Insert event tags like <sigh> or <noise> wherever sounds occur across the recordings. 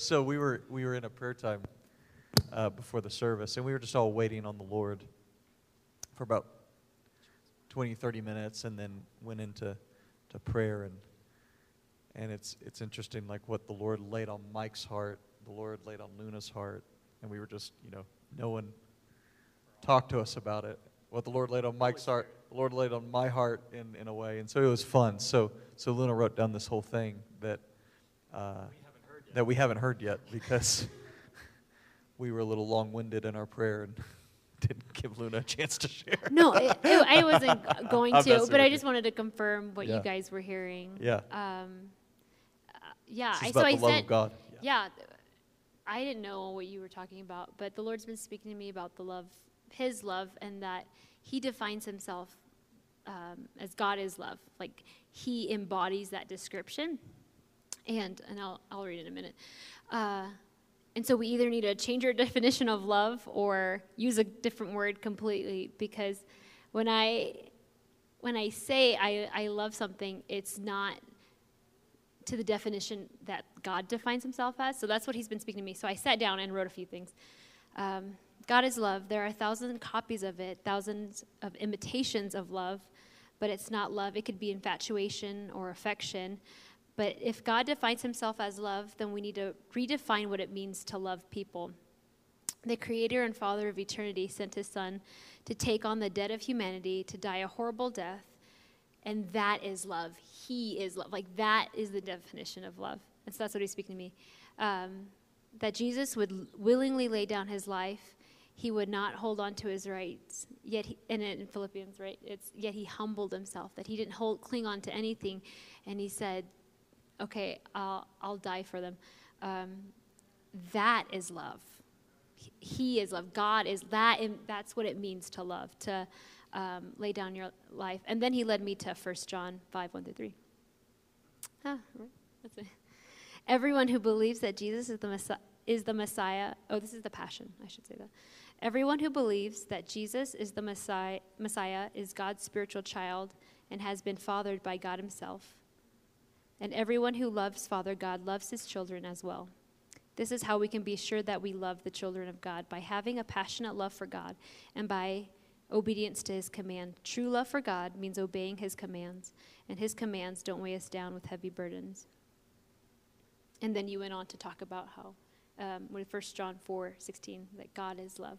So we were we were in a prayer time uh, before the service, and we were just all waiting on the Lord for about 20, 30 minutes, and then went into to prayer and and it's it's interesting like what the Lord laid on Mike's heart, the Lord laid on Luna's heart, and we were just you know no one talked to us about it. What the Lord laid on Mike's heart, the Lord laid on my heart in, in a way, and so it was fun. So so Luna wrote down this whole thing that uh, that we haven't heard yet because we were a little long winded in our prayer and <laughs> didn't give Luna a chance to share. No, it, it, I wasn't <laughs> going to, but I just you. wanted to confirm what Yeah. you guys were hearing. Yeah. Um, uh, yeah. I, about so I the love sent, of God. Yeah. th- I didn't know what you were talking about, but the Lord's been speaking to me about the love, His love, and that He defines Himself um, as God is love. Like He embodies that description. And and I'll I'll read in a minute. Uh, and so we either need to change our <laughs> definition of love or use a different word completely because when I when I say I, I love something, it's not to the definition that God defines himself as. So that's what he's been speaking to me. So I sat down and wrote a few things. Um, God is love. There are thousands thousand copies of it, thousands of imitations of love, but it's not love. It could be infatuation or affection. But if God defines himself as love, then we need to redefine what it means to love people. The creator and father of eternity sent his son to take on the debt of humanity, to die a horrible death, and that is love. He is love. Like that is the definition of love. And so that's what he's speaking to me. Um, that Jesus would willingly lay down his life. He would not hold on to his rights. Yet, he, and in Philippians, right? It's yet he humbled himself. That he didn't hold, cling on to anything, and he said, "Okay, I'll I'll die for them." Um, that is love. He- is love. God is that. And that's what it means to love. To um, lay down your life. And then he led me to 1 John 5 1 through 3. Ah. That's it. Everyone who believes that Jesus is the, Messiah, is the Messiah, oh, this is the Passion, I should say that. Everyone who believes that Jesus is the Messiah, Messiah is God's spiritual child and has been fathered by God Himself. And everyone who loves Father God loves His children as well. This is how we can be sure that we love the children of God by having a passionate love for God and by obedience to his command. True love for God means obeying his commands, and his commands don't weigh us down with heavy burdens. And then you went on to talk about how, um, with 1 John 4 16, that God is love.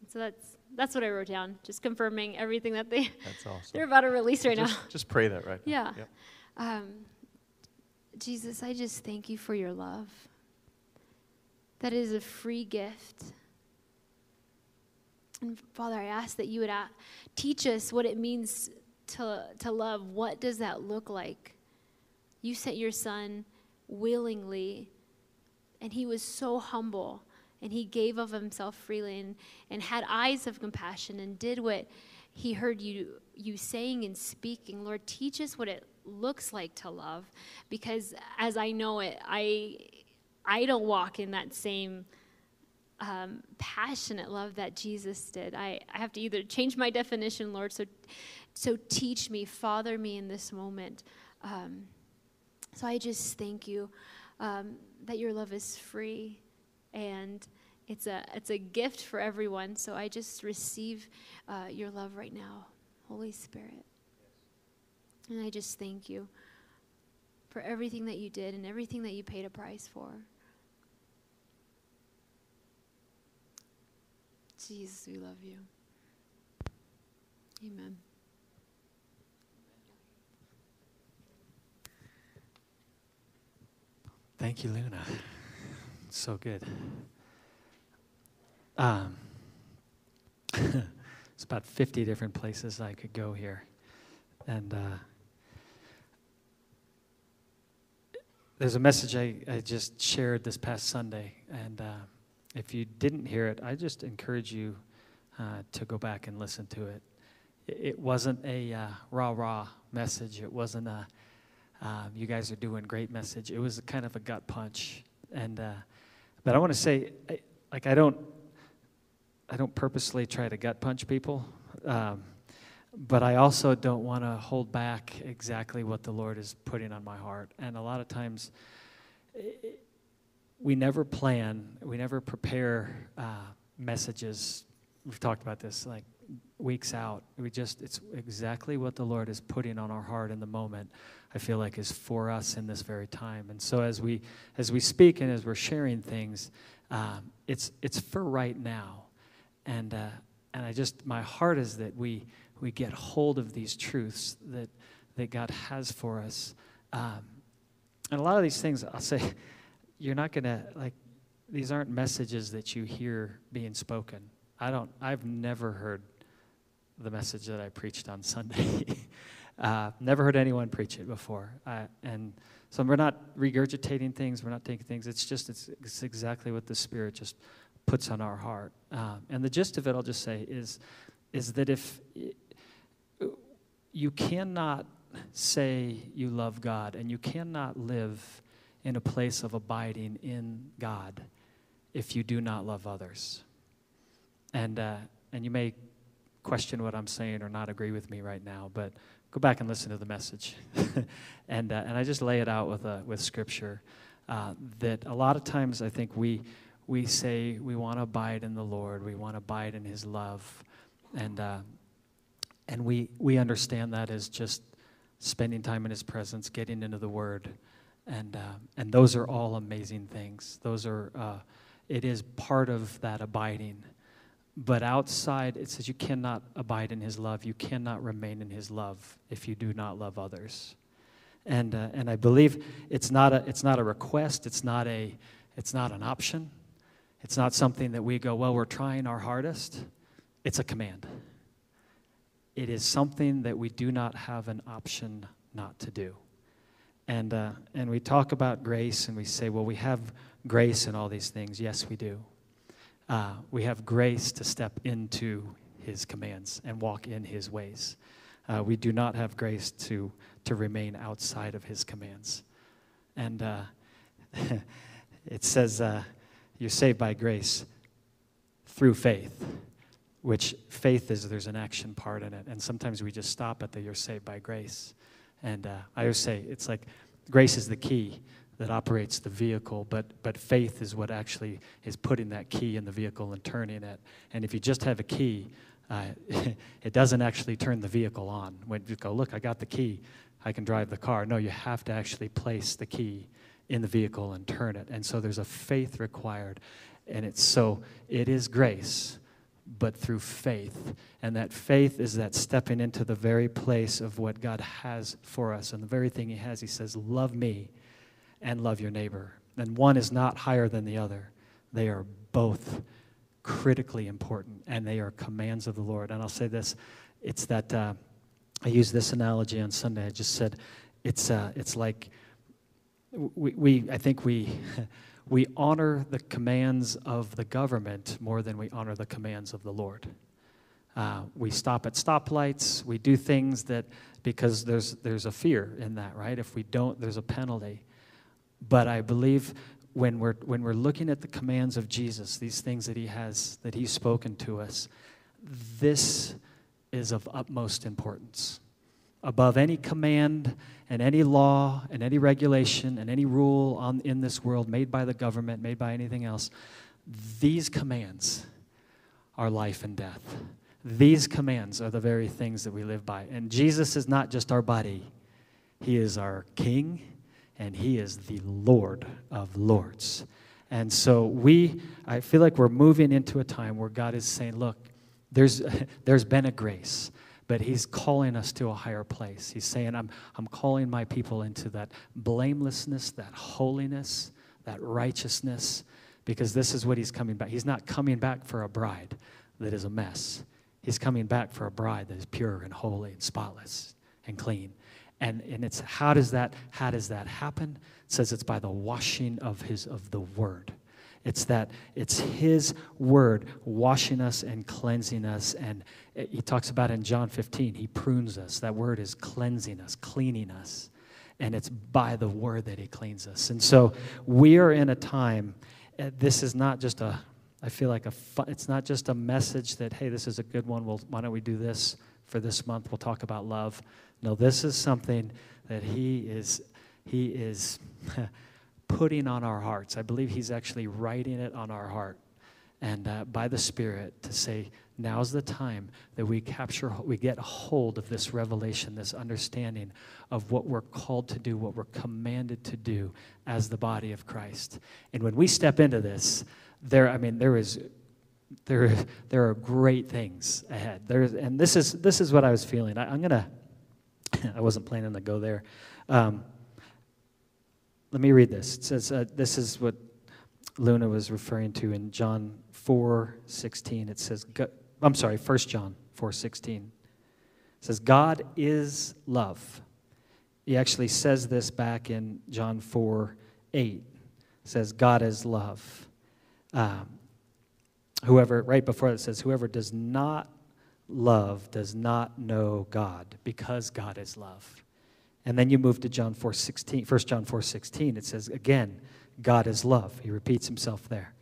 And so that's, that's what I wrote down, just confirming everything that they, That's <laughs> awesome. they're about to release right just, now. just pray that right now. Yeah. Yep. Um, Jesus, I just thank you for your love. That is a free gift. And Father, I ask that you would a- teach us what it means to, to love. What does that look like? You sent your son willingly, and he was so humble, and he gave of himself freely and, and had eyes of compassion and did what he heard you, you saying and speaking. Lord, teach us what it looks like to love, because as I know it, I, I don't walk in that same um, passionate love that Jesus did. I, I have to either change my definition, Lord, so, so teach me, father me in this moment. Um, so I just thank you um, that your love is free and it's a, it's a gift for everyone. So I just receive uh, your love right now, Holy Spirit. And I just thank you for everything that you did and everything that you paid a price for. Jesus, we love you. Amen. Thank you, Luna. So good. Um, <laughs> it's about 50 different places I could go here. And uh, there's a message I, I just shared this past Sunday. And uh, if you didn't hear it, I just encourage you uh, to go back and listen to it. It, wasn't a uh, rah rah message, it wasn't a um, you guys are doing great message. It was kind of a gut punch, and uh, but I want to say, I, like I don't, I don't purposely try to gut punch people, um, but I also don't want to hold back exactly what the Lord is putting on my heart. And a lot of times, we never plan, we never prepare uh, messages. We've talked about this like weeks out. We just, it's exactly what the Lord is putting on our heart in the moment. I feel like is for us in this very time. And so as we as we speak and as we're sharing things, um, it's it's for right now. And uh, and I just my heart is that we we get hold of these truths that that God has for us. Um, and a lot of these things, I'll say, <laughs> you're not gonna like. These aren't messages that you hear being spoken. I don't. I've never heard the message that I preached on Sunday. <laughs> uh, never heard anyone preach it before, and so we're not regurgitating things. We're not taking things. It's just it's, it's exactly what the Spirit just puts on our heart. Um, and the gist of it, I'll just say, is is that if you cannot say you love God and you cannot live in a place of abiding in God if you do not love others. And, uh, and you may question what I'm saying or not agree with me right now, but go back and listen to the message. <laughs> and, uh, and I just lay it out with, uh, with scripture uh, that a lot of times I think we, we say we want to abide in the Lord, we want to abide in His love. And, uh, and we, we understand that as just spending time in His presence, getting into the Word. And, uh, and those are all amazing things. Those are, uh, it is part of that abiding. But outside, it says you cannot abide in His love. You cannot remain in His love if you do not love others. And, uh, and I believe it's not, a, it's not a request, it's not, a, it's not an option. It's not something that we go, well, we're trying our hardest. It's a command. It is something that we do not have an option not to do. And, uh, and we talk about grace and we say, well, we have grace in all these things. Yes, we do. Uh, we have grace to step into his commands and walk in his ways. Uh, we do not have grace to, to remain outside of his commands. And uh, <laughs> it says, uh, you're saved by grace through faith, which faith is there's an action part in it. And sometimes we just stop at the you're saved by grace. And uh, I always say it's like grace is the key that operates the vehicle, but, but faith is what actually is putting that key in the vehicle and turning it. And if you just have a key, uh, <laughs> it doesn't actually turn the vehicle on. When you go, look, I got the key, I can drive the car. No, you have to actually place the key in the vehicle and turn it. And so there's a faith required. And it's so it is grace, but through faith. And that faith is that stepping into the very place of what God has for us. And the very thing He has, He says, Love me and love your neighbor. And one is not higher than the other, they are both critically important, and they are commands of the Lord. And I'll say this it's that uh, I used this analogy on Sunday. I just said, it's, uh, it's like we, we, I think we. <laughs> we honor the commands of the government more than we honor the commands of the Lord. Uh, we stop at stoplights. We do things that because there's there's a fear in that, right? If we don't, there's a penalty. But I believe when we're when we're looking at the commands of Jesus, these things that He has that He's spoken to us, this is of utmost importance above any command and any law and any regulation and any rule on, in this world made by the government, made by anything else. These commands are life and death. These commands are the very things that we live by. And Jesus is not just our buddy, He is our King and He is the Lord of Lords. And so we, I feel like we're moving into a time where God is saying, look, there's, <laughs> there's been a grace but he's calling us to a higher place. He's saying, I'm, I'm calling my people into that blamelessness, that holiness, that righteousness, because this is what he's coming back. He's not coming back for a bride that is a mess. He's coming back for a bride that is pure and holy and spotless and clean. And, and it's how does that how does that happen? It says it's by the washing of his of the word. It's that it's His word washing us and cleansing us. And he talks about in John 15, He prunes us. That word is cleansing us, cleaning us. And it's by the word that He cleans us. And so we are in a time, uh, this is not just a, I feel like a, it's not just a message that, hey, this is a good one. Well, why don't we do this for this month? We'll talk about love. No, this is something that He is, He is. <laughs> putting on our hearts. I believe He's actually writing it on our heart and uh, by the Spirit to say, now's the time that we capture, we get hold of this revelation, this understanding of what we're called to do, what we're commanded to do as the body of Christ. And when we step into this, there, I mean, there is. There, there are great things ahead. There's, and this is this is what I was feeling. I, am gonna. <laughs> I wasn't planning to go there. Um, let me read this. It says uh, this is what Luna was referring to in John 4 16. It says, I'm sorry, 1 John 4 16. It says, God is love. He actually says this back in John 4 8. It says, God is love. Um, whoever, right before it says, whoever does not love does not know God because God is love. And then you move to John 4 16, 1 John 4 16. It says, again, God is love. He repeats himself there.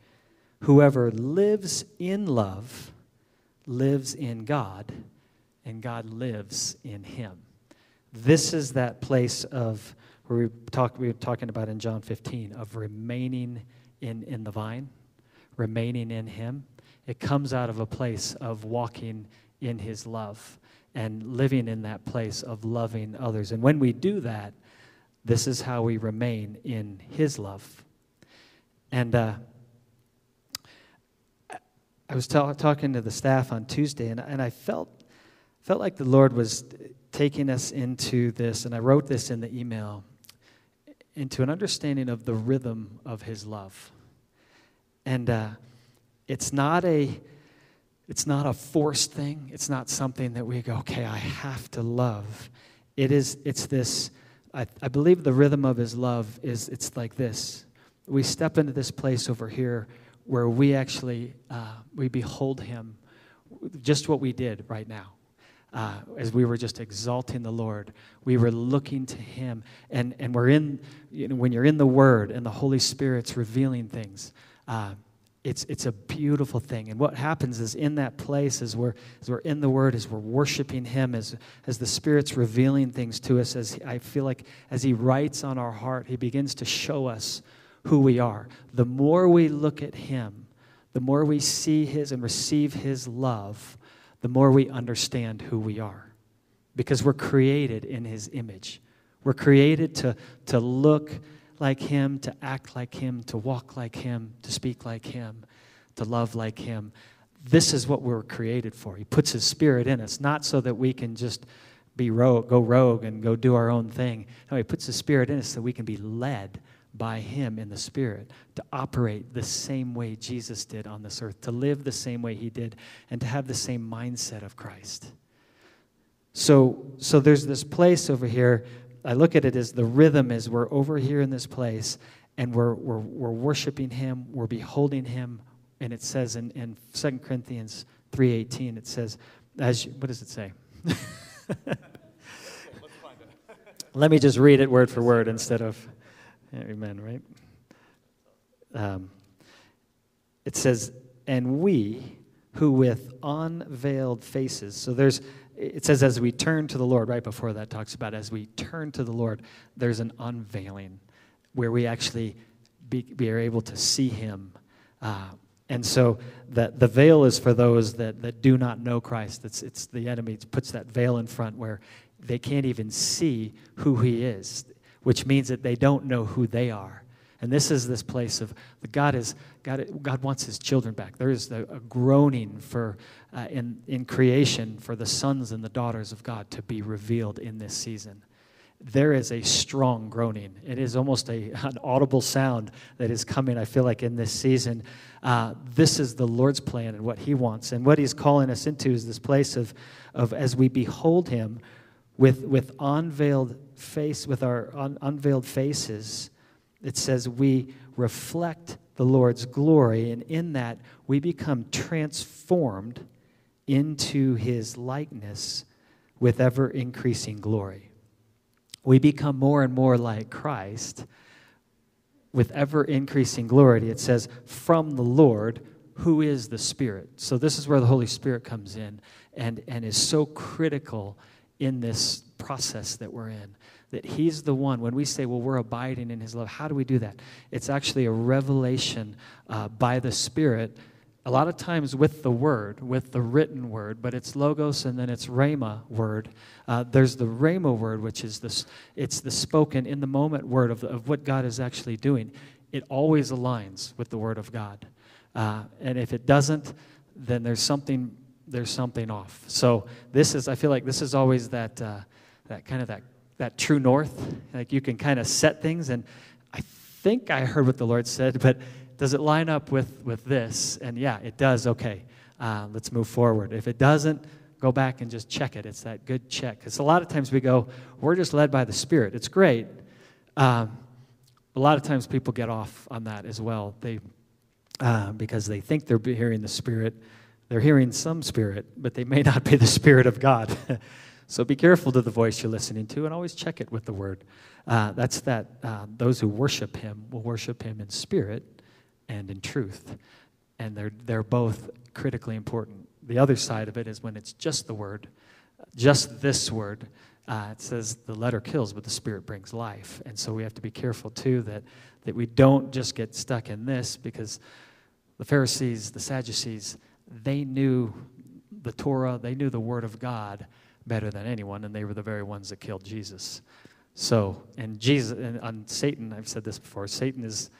Whoever lives in love lives in God, and God lives in him. This is that place of where we, talk, we were talking about in John 15 of remaining in, in the vine, remaining in him. It comes out of a place of walking in his love and living in that place of loving others. And when we do that, this is how we remain in His love. And uh, I was ta- talking to the staff on Tuesday, and, and I felt, felt like the Lord was taking us into this, and I wrote this in the email, into an understanding of the rhythm of His love. And uh, it's not a it's not a forced thing. It's not something that we go, okay, I have to love. It is, it's this, I, I believe the rhythm of his love is, it's like this. We step into this place over here where we actually, uh, we behold him, just what we did right now. Uh, as we were just exalting the Lord, we were looking to Him. And, and we're in, you know, when you're in the Word and the Holy Spirit's revealing things, uh, it's, it's a beautiful thing. And what happens is in that place, as we're, as we're in the Word, as we're worshiping Him, as, as the Spirit's revealing things to us, as I feel like as He writes on our heart, He begins to show us who we are. The more we look at Him, the more we see His and receive His love, the more we understand who we are. Because we're created in His image. We're created to, to look like Him, to act like Him, to walk like Him, to speak like Him, to love like Him. This is what we're created for. He puts His Spirit in us, not so that we can just be rogue, go rogue and go do our own thing. No, He puts His Spirit in us so we can be led by Him in the Spirit to operate the same way Jesus did on this earth, to live the same way He did, and to have the same mindset of Christ. So, so there's this place over here I look at it as the rhythm is we're over here in this place and we're, we're, we're worshiping him, we're beholding him. And it says in, in 2 Corinthians 3.18, it says, as you, what does it say? <laughs> Let me just read it word for word instead of, amen, right? Um, it says, and we who with unveiled faces, so there's, it says as we turn to the Lord, right before that talks about as we turn to the Lord, there's an unveiling where we actually be, be are able to see Him. Uh, and so that the veil is for those that, that do not know Christ. It's, it's the enemy puts that veil in front where they can't even see who He is, which means that they don't know who they are. And this is this place of God is God. God wants His children back. There is a, a groaning for uh, in in creation for the sons and the daughters of God to be revealed in this season. There is a strong groaning. It is almost a, <laughs> an audible sound that is coming. I feel like in this season, uh, this is the Lord's plan and what He wants, and what He's calling us into is this place of of as we behold Him with with unveiled face, with our un, unveiled faces it says we reflect the Lord's glory, and in that we become transformed into his likeness with ever increasing glory. We become more and more like Christ with ever increasing glory. It says, from the Lord, who is the Spirit. So, this is where the Holy Spirit comes in and, and is so critical in this process that we're in. That He's the one, when we say, well, we're abiding in His love, how do we do that? It's actually a revelation uh, by the Spirit, a lot of times with the Word, with the written Word, but it's Logos and then it's Rhema Word. Uh, there's the Rhema Word, which is this, it's the spoken in the moment Word of, of what God is actually doing. It always aligns with the Word of God. Uh, and if it doesn't, then there's something there's something off. So this is, I feel like this is always that, uh, that kind of that, that true north. Like you can kind of set things, and I think I heard what the Lord said, but does it line up with, with this? And yeah, it does. Okay, uh, let's move forward. If it doesn't, go back and just check it. It's that good check. Because a lot of times we go, we're just led by the Spirit. It's great. Um, a lot of times people get off on that as well. They, uh, because they think they're hearing the Spirit they're hearing some spirit, but they may not be the Spirit of God. <laughs> so be careful to the voice you're listening to and always check it with the Word. Uh, that's that uh, those who worship Him will worship Him in spirit and in truth. And they're, they're both critically important. The other side of it is when it's just the Word, just this Word. Uh, it says the letter kills, but the Spirit brings life. And so we have to be careful, too, that, that we don't just get stuck in this because the Pharisees, the Sadducees, they knew the Torah, they knew the Word of God better than anyone, and they were the very ones that killed Jesus. So, and Jesus, and on Satan, I've said this before, Satan is,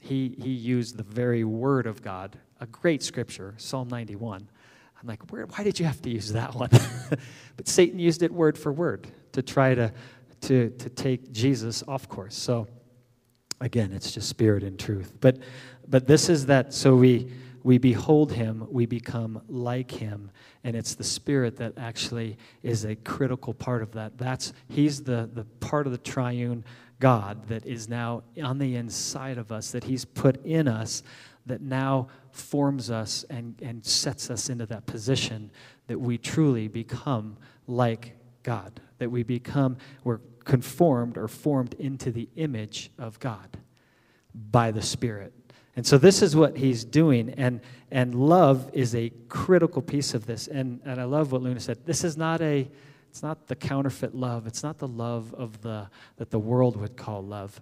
he, he used the very Word of God, a great scripture, Psalm 91. I'm like, where, why did you have to use that one? <laughs> but Satan used it word for word to try to, to, to take Jesus off course. So, again, it's just spirit and truth. But, but this is that, so we, we behold him, we become like him. And it's the Spirit that actually is a critical part of that. That's He's the, the part of the triune God that is now on the inside of us, that He's put in us, that now forms us and, and sets us into that position that we truly become like God, that we become, we're conformed or formed into the image of God by the Spirit. And so this is what he's doing. And, and love is a critical piece of this. And, and I love what Luna said. This is not a, it's not the counterfeit love. It's not the love of the, that the world would call love.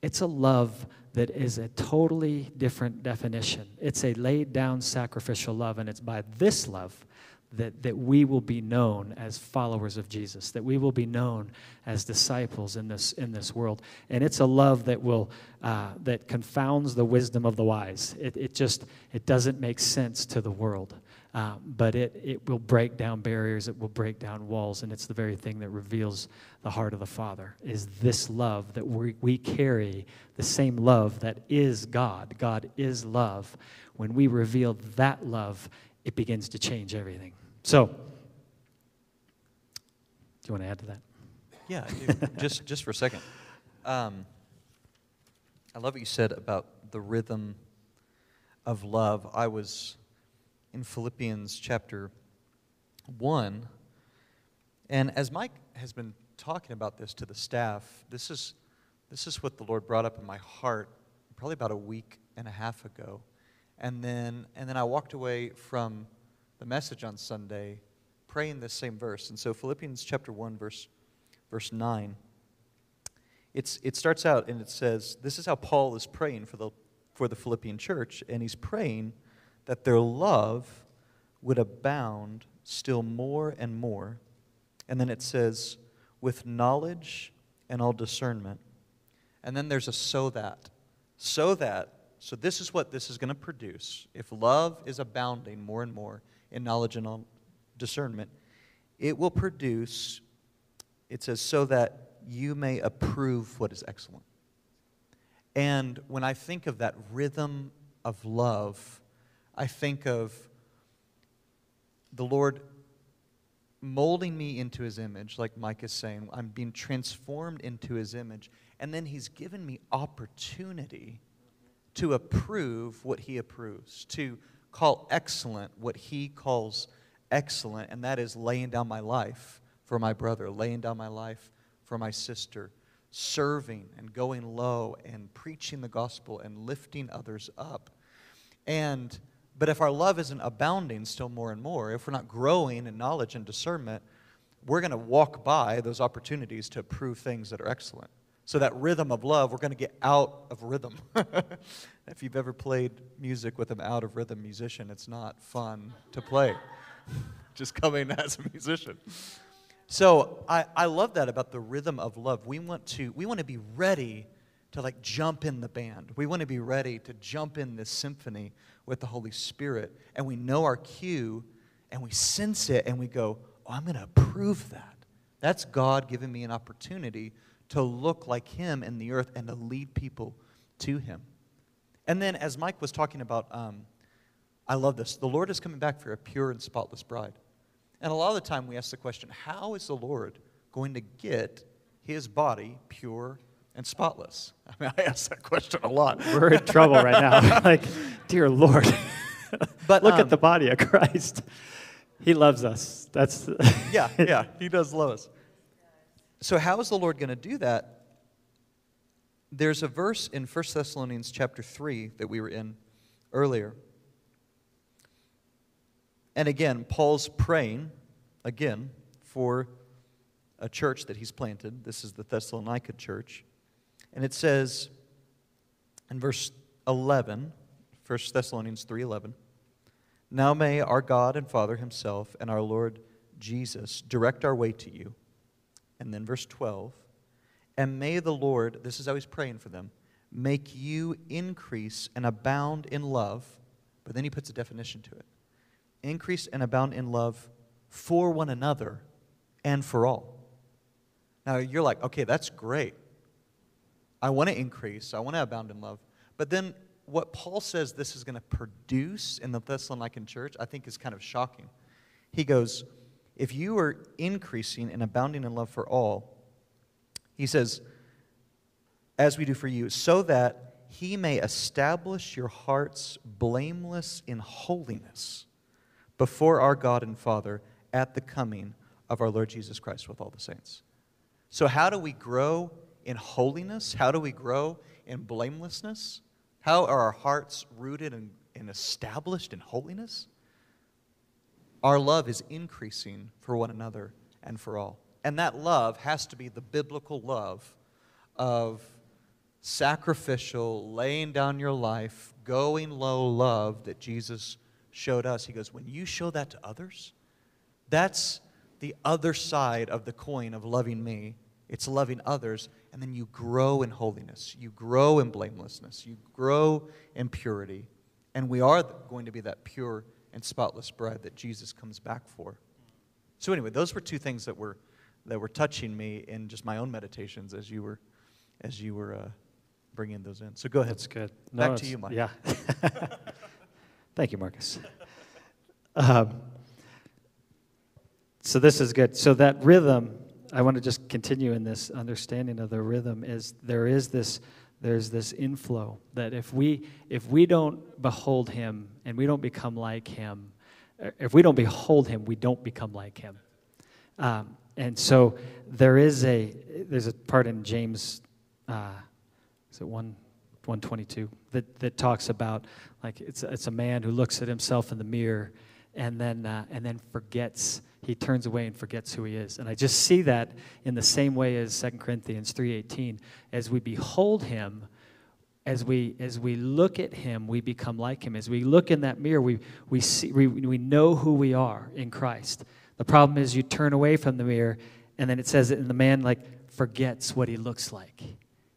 It's a love that is a totally different definition. It's a laid down sacrificial love. And it's by this love that, that we will be known as followers of Jesus, that we will be known as disciples in this, in this world. And it's a love that will uh, that confounds the wisdom of the wise. It, it just it doesn't make sense to the world. Uh, but it, it will break down barriers, it will break down walls, and it's the very thing that reveals the heart of the Father is this love that we, we carry, the same love that is God. God is love. When we reveal that love, it begins to change everything. So, do you want to add to that? Yeah, <laughs> just just for a second. Um, I love what you said about the rhythm of love. I was in Philippians chapter one, and as Mike has been talking about this to the staff, this is this is what the Lord brought up in my heart probably about a week and a half ago. And then, and then I walked away from the message on Sunday praying this same verse. And so Philippians chapter 1, verse, verse 9, it's, it starts out and it says, This is how Paul is praying for the, for the Philippian church, and he's praying that their love would abound still more and more. And then it says, with knowledge and all discernment. And then there's a so that. So that so, this is what this is going to produce. If love is abounding more and more in knowledge and discernment, it will produce, it says, so that you may approve what is excellent. And when I think of that rhythm of love, I think of the Lord molding me into his image, like Mike is saying. I'm being transformed into his image. And then he's given me opportunity to approve what he approves, to call excellent what he calls excellent, and that is laying down my life for my brother, laying down my life for my sister, serving and going low and preaching the gospel and lifting others up. And but if our love isn't abounding still more and more, if we're not growing in knowledge and discernment, we're going to walk by those opportunities to approve things that are excellent. So that rhythm of love, we're going to get out of rhythm. <laughs> if you've ever played music with an out of rhythm musician, it's not fun to play. <laughs> Just coming <laughs> as a musician. So I, I love that about the rhythm of love. We want to we want to be ready to like jump in the band. We want to be ready to jump in this symphony with the Holy Spirit. And we know our cue and we sense it and we go, oh, I'm going to approve that. That's God giving me an opportunity to look like Him in the earth and to lead people to Him. And then, as Mike was talking about, um, I love this. The Lord is coming back for a pure and spotless bride. And a lot of the time we ask the question, how is the Lord going to get his body pure and spotless? <laughs> I mean, I ask that question a lot. We're in trouble right now. <laughs> <laughs> like, dear Lord. But look um, at the body of Christ. He loves us. That's yeah, yeah, he does love us. So how is the Lord going to do that? There's a verse in 1 Thessalonians chapter 3 that we were in earlier. And again, Paul's praying again for a church that he's planted. This is the Thessalonica church. And it says in verse 11, 1 Thessalonians 3:11, "Now may our God and Father himself and our Lord Jesus direct our way to you." And then verse 12, "And may the Lord, this is how he's praying for them, make you increase and abound in love." But then he puts a definition to it. Increase and abound in love for one another and for all. Now you're like, okay, that's great. I want to increase, I want to abound in love. But then what Paul says this is going to produce in the Thessalonican church, I think is kind of shocking. He goes, if you are increasing and abounding in love for all, he says, as we do for you, so that he may establish your hearts blameless in holiness before our God and Father at the coming of our Lord Jesus Christ with all the saints. So, how do we grow in holiness? How do we grow in blamelessness? How are our hearts rooted and, and established in holiness? Our love is increasing for one another and for all. And that love has to be the biblical love of sacrificial, laying down your life, going low love that Jesus showed us. He goes, When you show that to others, that's the other side of the coin of loving me. It's loving others, and then you grow in holiness. You grow in blamelessness. You grow in purity. And we are going to be that pure and spotless bride that Jesus comes back for. So, anyway, those were two things that were, that were touching me in just my own meditations as you were, as you were uh, bringing those in. So, go ahead. That's good. Back to you, Mike. Yeah. <laughs> Thank you, Marcus. Um, so this is good. So that rhythm, I want to just continue in this understanding of the rhythm. Is there is this there's this inflow that if we if we don't behold Him and we don't become like Him, uh, if we don't behold Him, we don't become like Him. Um, and so there is a there's a part in James, uh, is it one 122 that, that talks about like it's, it's a man who looks at himself in the mirror and then uh, and then forgets he turns away and forgets who he is and i just see that in the same way as 2 corinthians 3.18 as we behold him as we as we look at him we become like him as we look in that mirror we we see we, we know who we are in christ the problem is you turn away from the mirror and then it says that the man like forgets what he looks like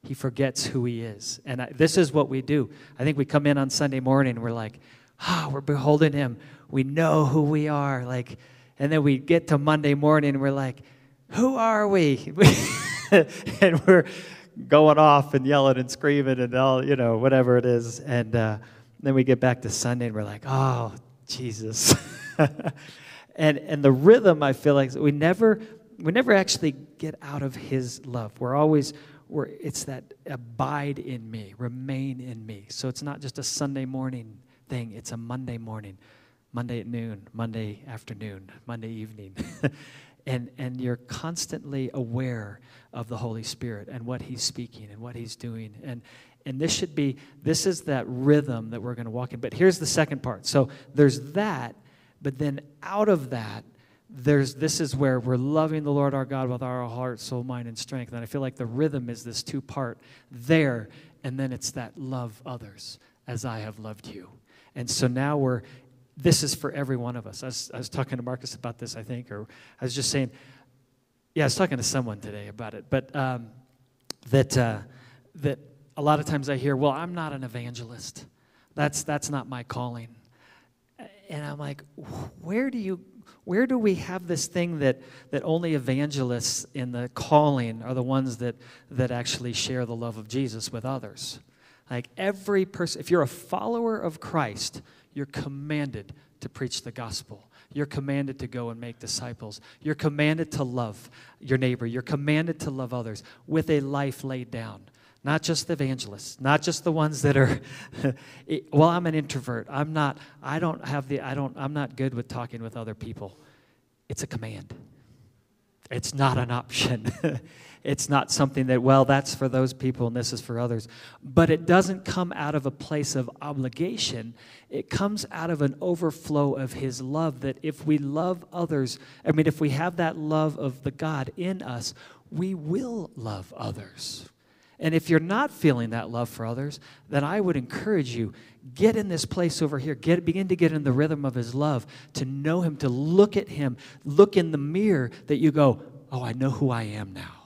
he forgets who he is. And I, this is what we do. I think we come in on Sunday morning and we're like, ah, oh, we're beholding him. We know who we are. Like, and then we get to Monday morning and we're like, who are we? <laughs> and we're going off and yelling and screaming and all, you know, whatever it is. And uh, then we get back to Sunday and we're like, oh, Jesus. <laughs> and, and the rhythm, I feel like, we never, we never actually get out of his love. We're always, where it's that abide in me, remain in me. So it's not just a Sunday morning thing, it's a Monday morning, Monday at noon, Monday afternoon, Monday evening. <laughs> and, and you're constantly aware of the Holy Spirit and what He's speaking and what He's doing. And, and this should be, this is that rhythm that we're going to walk in. But here's the second part. So there's that, but then out of that, there's this is where we're loving the Lord our God with our heart, soul, mind, and strength. And I feel like the rhythm is this two part there, and then it's that love others as I have loved you. And so now we're this is for every one of us. I was, I was talking to Marcus about this, I think, or I was just saying, yeah, I was talking to someone today about it, but um, that uh, that a lot of times I hear, well, I'm not an evangelist. That's that's not my calling. And I'm like, where do you where do we have this thing that, that only evangelists in the calling are the ones that, that actually share the love of Jesus with others? Like every person, if you're a follower of Christ, you're commanded to preach the gospel. You're commanded to go and make disciples. You're commanded to love your neighbor. You're commanded to love others with a life laid down. Not just the evangelists, not just the ones that are, <laughs> well, I'm an introvert. I'm not, I don't have the, I don't, I'm not good with talking with other people. It's a command. It's not an option. <laughs> it's not something that, well, that's for those people and this is for others. But it doesn't come out of a place of obligation. It comes out of an overflow of His love that if we love others, I mean, if we have that love of the God in us, we will love others. And if you're not feeling that love for others, then I would encourage you get in this place over here. Get begin to get in the rhythm of his love, to know him, to look at him, look in the mirror that you go, "Oh, I know who I am now."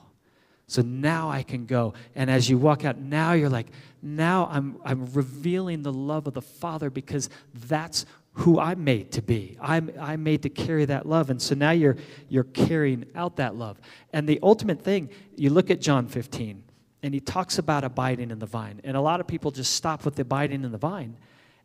So now I can go. And as you walk out, now you're like, now I'm, I'm revealing the love of the Father because that's who I'm made to be. I'm, I'm made to carry that love. And so now you're, you're carrying out that love. And the ultimate thing, you look at John 15 and he talks about abiding in the vine. And a lot of people just stop with the abiding in the vine,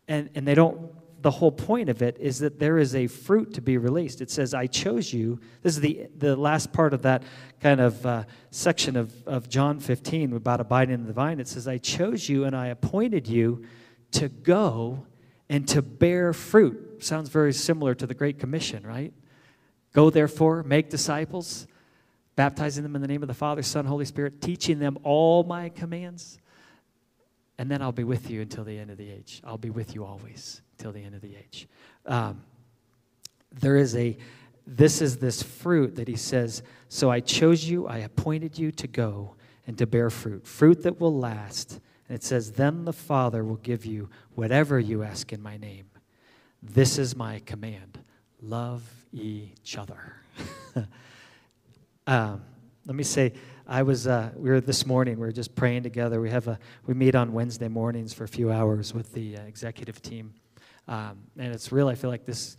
and, and they don't. The whole point of it is that there is a fruit to be released. It says, I chose you. This is the, the last part of that kind of uh, section of, of John 15 about abiding in the vine. It says, I chose you and I appointed you to go and to bear fruit. Sounds very similar to the Great Commission, right? Go therefore, make disciples baptizing them in the name of the Father, Son, Holy Spirit, teaching them all my commands. And then I'll be with you until the end of the age. I'll be with you always till the end of the age. Um, there is a, this is this fruit that he says, So I chose you, I appointed you to go and to bear fruit, fruit that will last. And it says, Then the Father will give you whatever you ask in my name. This is my command love each other. <laughs> Um, let me say, I was, uh, we were this morning, we were just praying together. We have a, we meet on Wednesday mornings for a few hours with the uh, executive team. Um, and it's real, I feel like this,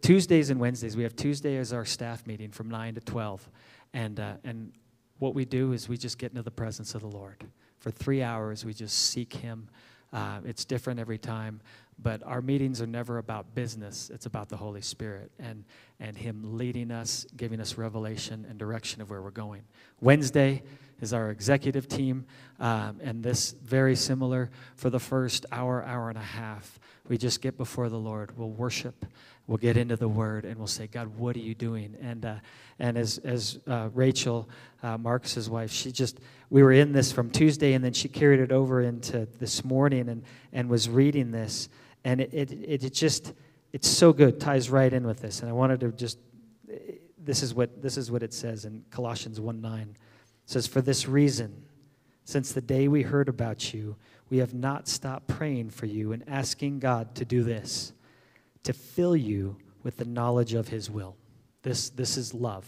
Tuesdays and Wednesdays, we have Tuesday as our staff meeting from 9 to 12. And, uh, and what we do is we just get into the presence of the Lord. For three hours, we just seek Him. Uh, it's different every time, but our meetings are never about business. It's about the Holy Spirit and, and Him leading us, giving us revelation and direction of where we're going. Wednesday is our executive team, um, and this very similar for the first hour, hour and a half. We just get before the Lord. We'll worship. We'll get into the Word, and we'll say, God, what are you doing? And uh, and as as uh, Rachel, uh, Marcus's wife, she just we were in this from Tuesday, and then she carried it over into this morning, and and was reading this, and it it, it just it's so good ties right in with this and i wanted to just this is what this is what it says in colossians 1 9 it says for this reason since the day we heard about you we have not stopped praying for you and asking god to do this to fill you with the knowledge of his will this this is love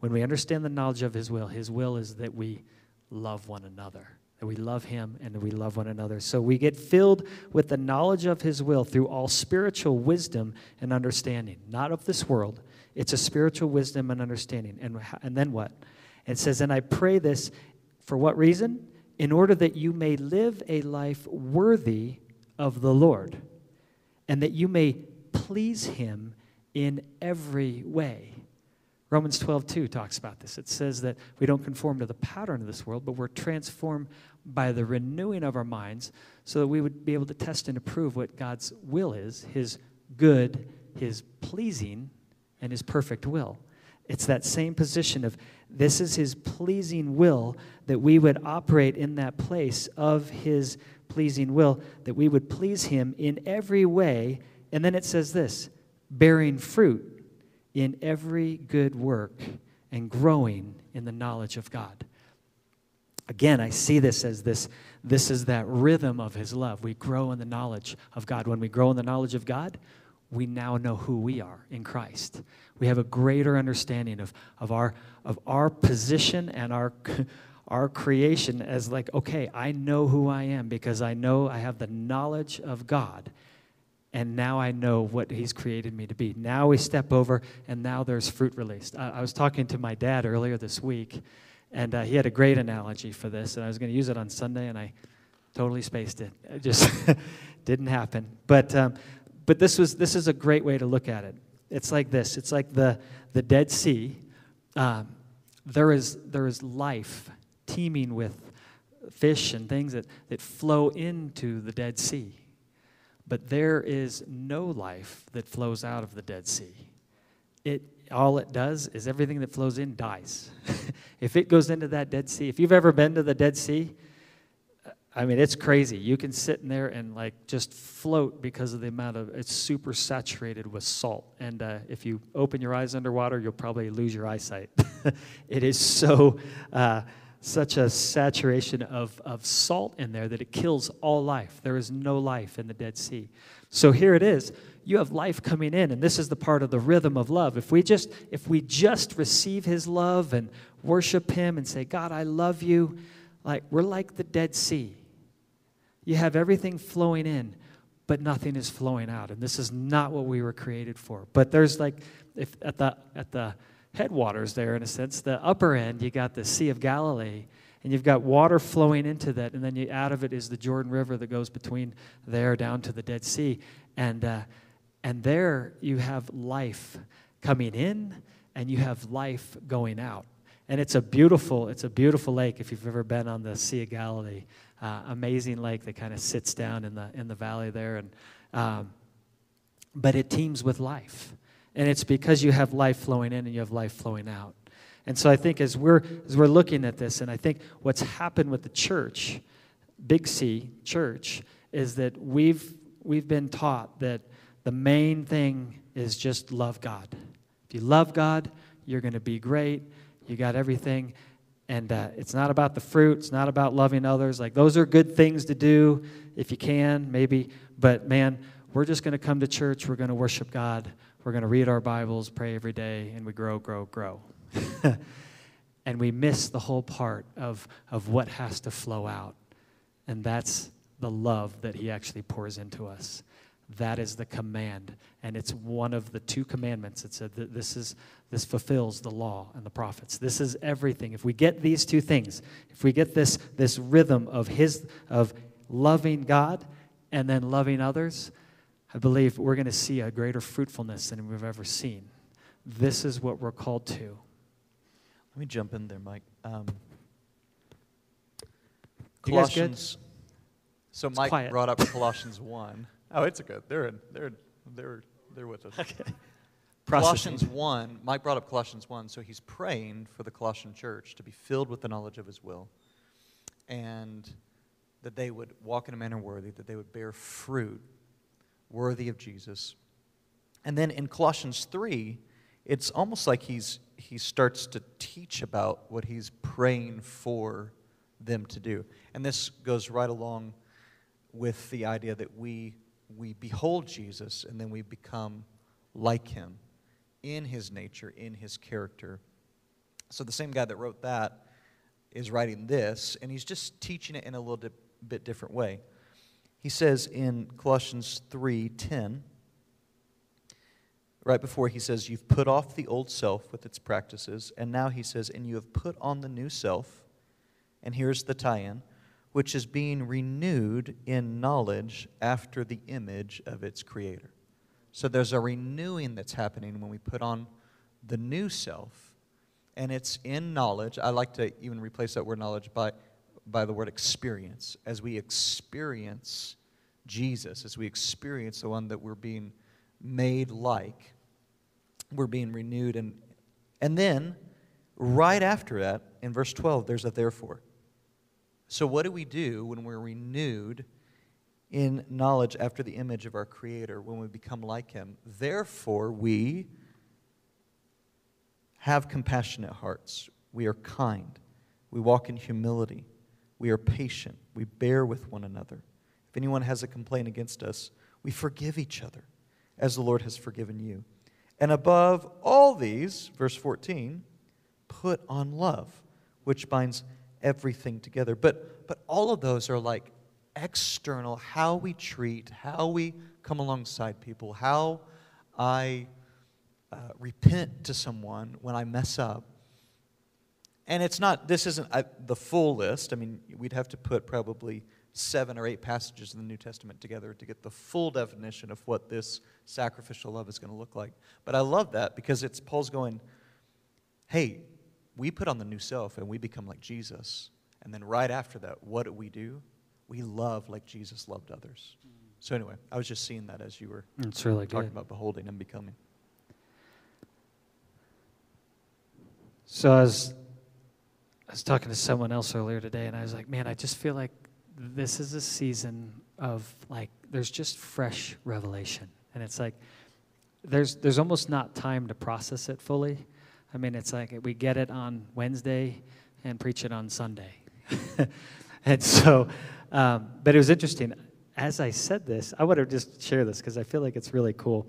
when we understand the knowledge of his will his will is that we love one another that we love him and that we love one another. So we get filled with the knowledge of his will through all spiritual wisdom and understanding, not of this world. It's a spiritual wisdom and understanding. And, and then what? It says, And I pray this for what reason? In order that you may live a life worthy of the Lord, and that you may please him in every way. Romans 12, 2 talks about this. It says that we don't conform to the pattern of this world, but we're transformed by the renewing of our minds so that we would be able to test and approve what God's will is His good, His pleasing, and His perfect will. It's that same position of this is His pleasing will that we would operate in that place of His pleasing will, that we would please Him in every way. And then it says this bearing fruit in every good work and growing in the knowledge of God. Again, I see this as this this is that rhythm of his love. We grow in the knowledge of God. When we grow in the knowledge of God, we now know who we are in Christ. We have a greater understanding of, of, our, of our position and our, <laughs> our creation as like, okay, I know who I am because I know I have the knowledge of God. And now I know what He's created me to be. Now we step over, and now there's fruit released. I, I was talking to my dad earlier this week, and uh, he had a great analogy for this, and I was going to use it on Sunday, and I totally spaced it. It just <laughs> didn't happen. But, um, but this, was, this is a great way to look at it. It's like this it's like the, the Dead Sea. Um, there, is, there is life teeming with fish and things that, that flow into the Dead Sea. But there is no life that flows out of the Dead Sea. It, all it does is everything that flows in dies. <laughs> if it goes into that Dead Sea, if you've ever been to the Dead Sea, I mean, it's crazy. You can sit in there and like just float because of the amount of it's super saturated with salt. And uh, if you open your eyes underwater, you'll probably lose your eyesight. <laughs> it is so uh, such a saturation of, of salt in there that it kills all life. There is no life in the Dead Sea. So here it is. You have life coming in, and this is the part of the rhythm of love. If we just if we just receive His love and worship Him and say, God, I love you, like we're like the Dead Sea you have everything flowing in, but nothing is flowing out. And this is not what we were created for. But there's like, if at the, at the headwaters there, in a sense, the upper end, you got the Sea of Galilee, and you've got water flowing into that, and then you, out of it is the Jordan River that goes between there down to the Dead Sea. And, uh, and there you have life coming in, and you have life going out. And it's a beautiful, it's a beautiful lake if you've ever been on the Sea of Galilee uh, amazing lake that kind of sits down in the in the valley there, and um, but it teems with life, and it's because you have life flowing in and you have life flowing out. And so I think as we're as we're looking at this, and I think what's happened with the church, Big C Church, is that we've we've been taught that the main thing is just love God. If you love God, you're going to be great. You got everything. And uh, it's not about the fruit, it's not about loving others. Like, those are good things to do if you can, maybe. But man, we're just going to come to church, we're going to worship God, we're going to read our Bibles, pray every day, and we grow, grow, grow. <laughs> and we miss the whole part of, of what has to flow out. And that's the love that He actually pours into us. That is the command. And it's one of the two commandments. It said that this is this fulfills the law and the prophets. This is everything. If we get these two things, if we get this, this rhythm of his of loving God and then loving others, I believe we're going to see a greater fruitfulness than we've ever seen. This is what we're called to. Let me jump in there, Mike. Um, You guys good? Colossians. So It's Mike quiet. brought up Colossians one. Oh, it's good. They're in, they're they're they're with us. Okay. <laughs> Colossians 1, Mike brought up Colossians 1, so he's praying for the Colossian church to be filled with the knowledge of his will and that they would walk in a manner worthy, that they would bear fruit worthy of Jesus. And then in Colossians 3, it's almost like he's, he starts to teach about what he's praying for them to do. And this goes right along with the idea that we, we behold Jesus and then we become like him in his nature, in his character. So the same guy that wrote that is writing this, and he's just teaching it in a little di- bit different way. He says in Colossians 3:10, right before he says, You've put off the old self with its practices, and now he says, And you have put on the new self. And here's the tie in, which is being renewed in knowledge after the image of its creator. So there's a renewing that's happening when we put on the new self, and it's in knowledge. I like to even replace that word knowledge by, by the word experience. As we experience Jesus, as we experience the one that we're being made like, we're being renewed. And, and then, right after that, in verse 12, there's a therefore. So, what do we do when we're renewed in knowledge after the image of our Creator, when we become like Him? Therefore, we have compassionate hearts. We are kind. We walk in humility. We are patient. We bear with one another. If anyone has a complaint against us, we forgive each other as the Lord has forgiven you. And above all these, verse 14, put on love, which binds everything together. But, but all of those are like external, how we treat, how we come alongside people, how I uh, repent to someone when I mess up. And it's not, this isn't uh, the full list. I mean, we'd have to put probably seven or eight passages in the New Testament together to get the full definition of what this sacrificial love is going to look like. But I love that because it's Paul's going, hey, we put on the new self and we become like Jesus. And then right after that, what do we do? We love like Jesus loved others. So, anyway, I was just seeing that as you were It's really talking good. about beholding and becoming. So I was, I was talking to someone else earlier today, and I was like, man, I just feel like this is a season of like, there's just fresh revelation. And it's like, there's, there's almost not time to process it fully. I mean, it's like we get it on Wednesday and preach it on Sunday. <laughs> and so, um, but it was interesting. As I said this, I want to just share this because I feel like it's really cool.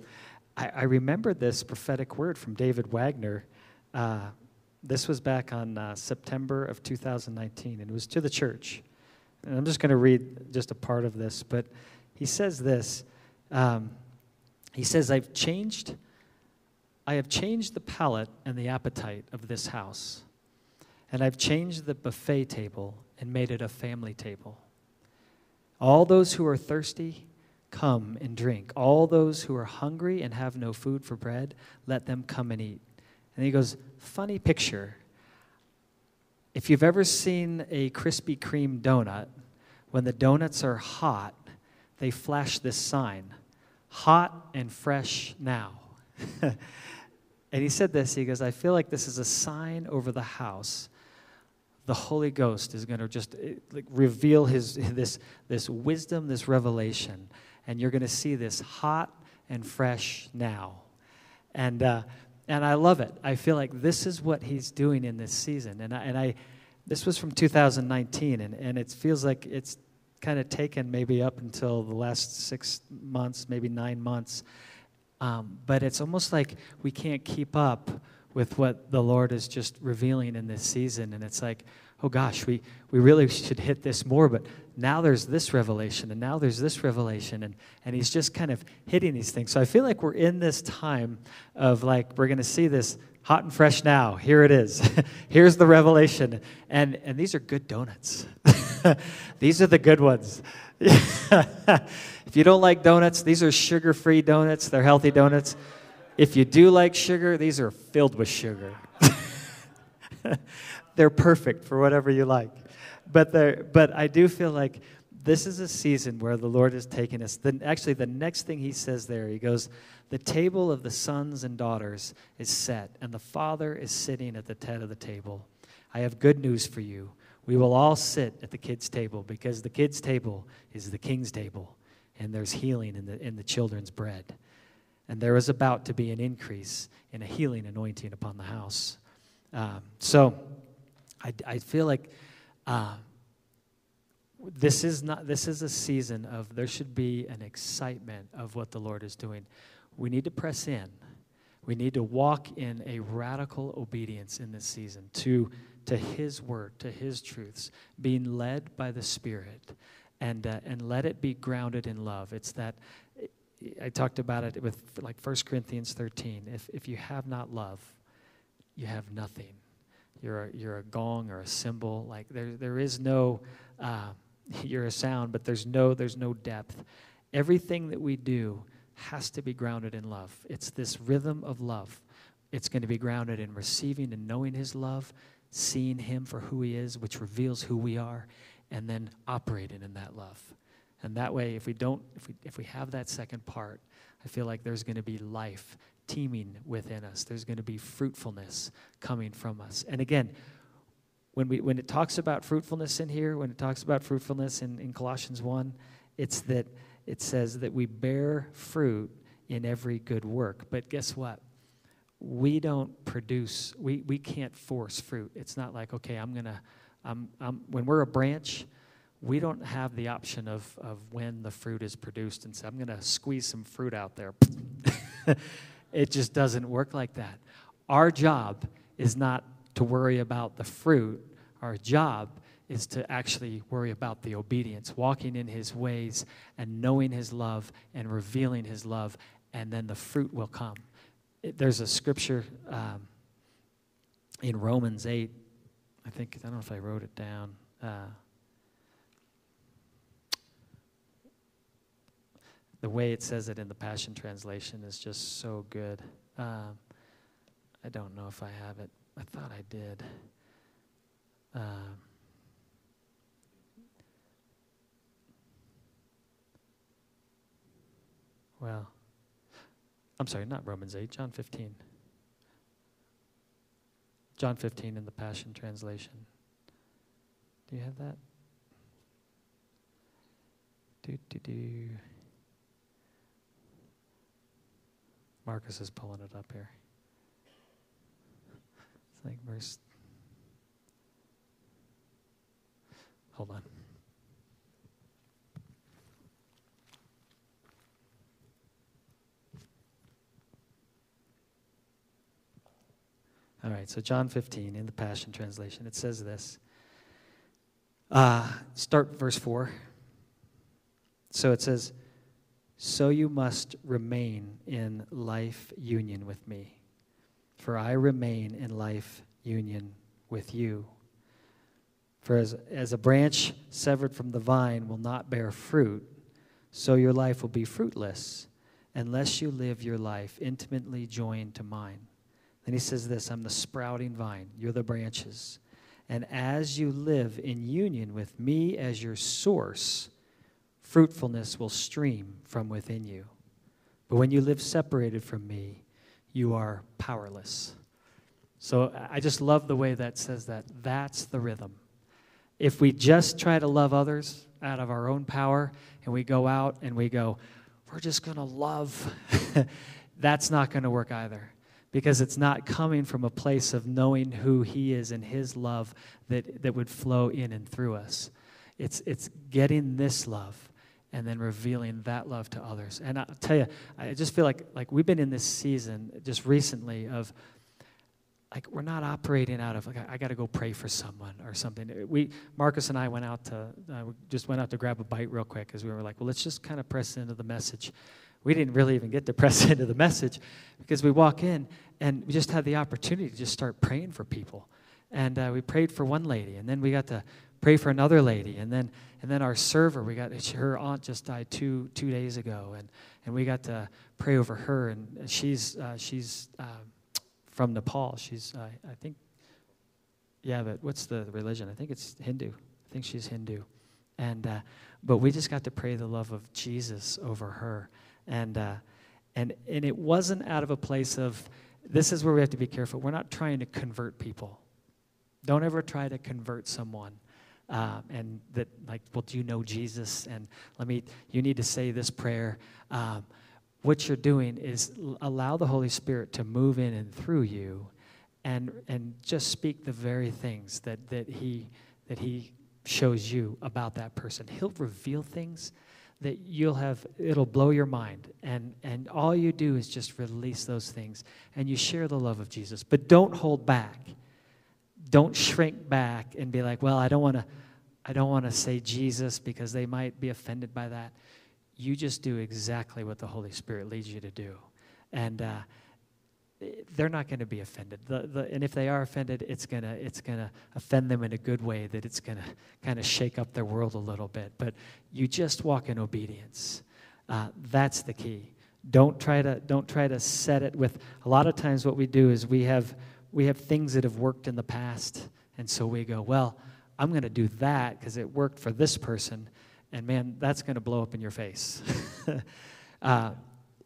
I, I remember this prophetic word from David Wagner. Uh, this was back on uh, September of 2019, and it was to the church. And I'm just going to read just a part of this, but he says this. Um, he says, I've changed, I have changed the palate and the appetite of this house, and I've changed the buffet table and made it a family table. All those who are thirsty, come and drink. All those who are hungry and have no food for bread, let them come and eat. And he goes, funny picture. If you've ever seen a Krispy Kreme donut, when the donuts are hot, they flash this sign hot and fresh now. <laughs> and he said this he goes, I feel like this is a sign over the house. The Holy Ghost is going to just eh, like, reveal his, this, this wisdom, this revelation. And you're going to see this hot and fresh now. And, uh, and I love it. I feel like this is what he's doing in this season. And I, and I this was from 2019, and, and it feels like it's kind of taken maybe up until the last six months, maybe nine months. Um, but it's almost like we can't keep up with what the Lord is just revealing in this season. And it's like, oh gosh, we, we really should hit this more. But now there's this revelation, and now there's this revelation. And, and He's just kind of hitting these things. So I feel like we're in this time of like, we're going to see this hot and fresh now. Here it is. <laughs> Here's the revelation. And, and these are good donuts. <laughs> these are the good ones. <laughs> if you don't like donuts, these are sugar free donuts. They're healthy donuts. If you do like sugar, these are filled with sugar. <laughs> they're perfect for whatever you like. But, but I do feel like this is a season where the Lord is taking us. The, actually, the next thing he says there, he goes, The table of the sons and daughters is set, and the Father is sitting at the head of the table. I have good news for you. We will all sit at the kids' table because the kids' table is the king's table, and there's healing in the, in the children's bread. And there is about to be an increase in a healing anointing upon the house. Um, so I, I feel like uh, this is not this is a season of there should be an excitement of what the Lord is doing. We need to press in. We need to walk in a radical obedience in this season to to His word, to His truths, being led by the Spirit, and uh, and let it be grounded in love. It's that I talked about it with like 1 Corinthians 13. If if you have not love, you have nothing. You're a, you're a gong or a cymbal. Like there there is no. Uh, <laughs> you're a sound, but there's no there's no depth. Everything that we do has to be grounded in love. It's this rhythm of love. It's going to be grounded in receiving and knowing His love, seeing Him for who He is, which reveals who we are, and then operating in that love. And that way, if we don't, if we if we have that second part, I feel like there's going to be life teeming within us. There's going to be fruitfulness coming from us. And again, when, we, when it talks about fruitfulness in here, when it talks about fruitfulness in, in Colossians 1, it's that it says that we bear fruit in every good work. But guess what? we don't produce, we, we can't force fruit. It's not like, okay, I'm going to, I'm, I'm, when we're a branch, we don't have the option of, of when the fruit is produced and say, I'm going to squeeze some fruit out there. <laughs> it just doesn't work like that. Our job is not to worry about the fruit, our job is to actually worry about the obedience, walking in his ways and knowing his love and revealing his love, and then the fruit will come. It, there's a scripture um, in Romans 8. I think, I don't know if I wrote it down. Uh, the way it says it in the Passion Translation is just so good. Um, I don't know if I have it. I thought I did. Um, well, I'm sorry, not Romans 8, John 15. John 15 in the Passion Translation. Do you have that? Do, do, do. Marcus is pulling it up here. It's like verse. Hold on. All right, so John 15 in the Passion Translation, it says this. Uh, start verse 4. So it says, So you must remain in life union with me, for I remain in life union with you. For as, as a branch severed from the vine will not bear fruit, so your life will be fruitless unless you live your life intimately joined to mine. Then he says this I'm the sprouting vine, you're the branches. And as you live in union with me as your source, fruitfulness will stream from within you. But when you live separated from me, you are powerless. So I just love the way that says that. That's the rhythm. If we just try to love others out of our own power and we go out and we go, we're just going to love, <laughs> that's not going to work either because it's not coming from a place of knowing who He is and His love that, that would flow in and through us. It's, it's getting this love and then revealing that love to others. And I'll tell you, I just feel like, like we've been in this season just recently of like we're not operating out of like I, got to go pray for someone or something. We Marcus and I went out to uh, just went out to grab a bite real quick because we were like, well, let's just kind of press into the message. We didn't really even get to press <laughs> into the message because we walk in and we just had the opportunity to just start praying for people. And uh, we prayed for one lady, and then we got to pray for another lady, and then and then our server, we got her aunt just died two two days ago, and and we got to pray over her, and she's uh, she's uh, from Nepal. She's uh, I think, yeah, but what's the religion? I think it's Hindu. I think she's Hindu, and uh, but we just got to pray the love of Jesus over her, and uh, and and it wasn't out of a place of this is where we have to be careful. We're not trying to convert people. Don't ever try to convert someone. Um, and that, like, well, do you know Jesus? And let me, you need to say this prayer. Um, what you're doing is allow the Holy Spirit to move in and through you and, and just speak the very things that, that, he, that He shows you about that person. He'll reveal things that you'll have it'll blow your mind. And and all you do is just release those things and you share the love of jesus. But don't hold back. Don't shrink back and be like well i don't want to i don't want to say jesus because they might be offended by that. You just do exactly what the holy spirit leads you to do. And uh, they're not going to be offended. The, the, and if they are offended, it's going to it's gonna offend them in a good way, that it's going to kind of shake up their world a little bit. But you just walk in obedience. Uh, that's the key. Don't try, to, don't try to set it with. A lot of times, what we do is we have, we have things that have worked in the past. And so we go, well, I'm going to do that because it worked for this person. And man, that's going to blow up in your face. <laughs> uh,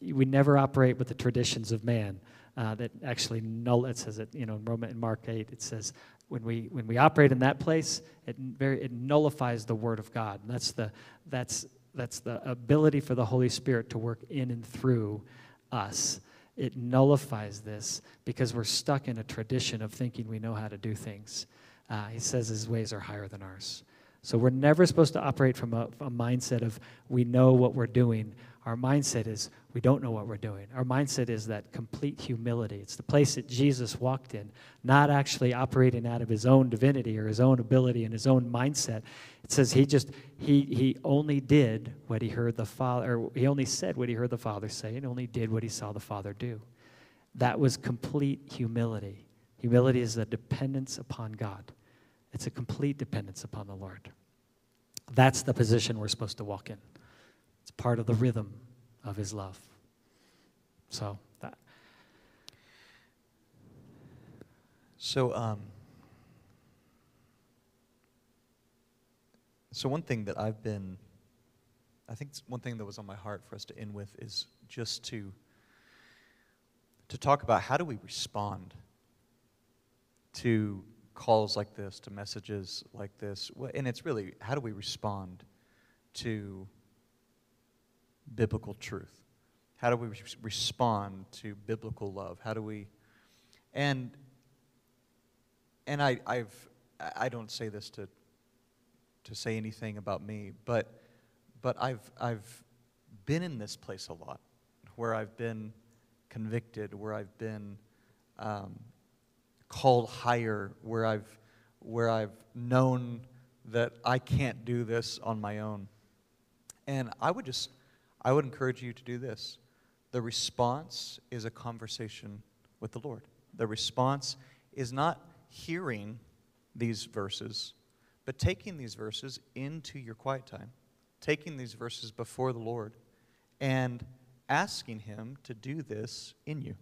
we never operate with the traditions of man uh, that actually null. It says it, you know, in Roman in Mark eight. It says when we when we operate in that place, it very it nullifies the word of God. And that's the that's that's the ability for the Holy Spirit to work in and through us. it nullifies this because we're stuck in a tradition of thinking we know how to do things. Uh, he says his ways are higher than ours. So we're never supposed to operate from a, a mindset of we know what we're doing. Our mindset is we don't know what we're doing. Our mindset is that complete humility. It's the place that Jesus walked in, not actually operating out of his own divinity or his own ability and his own mindset. It says he just he he only did what he heard the Father or he only said what he heard the Father say and only did what he saw the Father do. That was complete humility. Humility is a dependence upon God. It's a complete dependence upon the Lord. That's the position we're supposed to walk in. It's part of the rhythm of his love. So that So, um, so one thing that I've been, I think one thing that was on my heart for us to end with is just to to talk about how do we respond to calls like this, to messages like this, and it's really how do we respond to biblical truth? How do we respond to biblical love? How do we, and and I, I've I don't say this to to say anything about me, but but I've I've been in this place a lot, where I've been convicted, where I've been um, called higher, where I've where I've known that I can't do this on my own, and I would just I would encourage you to do this. The response is a conversation with the Lord. The response is not hearing these verses, but taking these verses into your quiet time, taking these verses before the Lord, and asking Him to do this in you.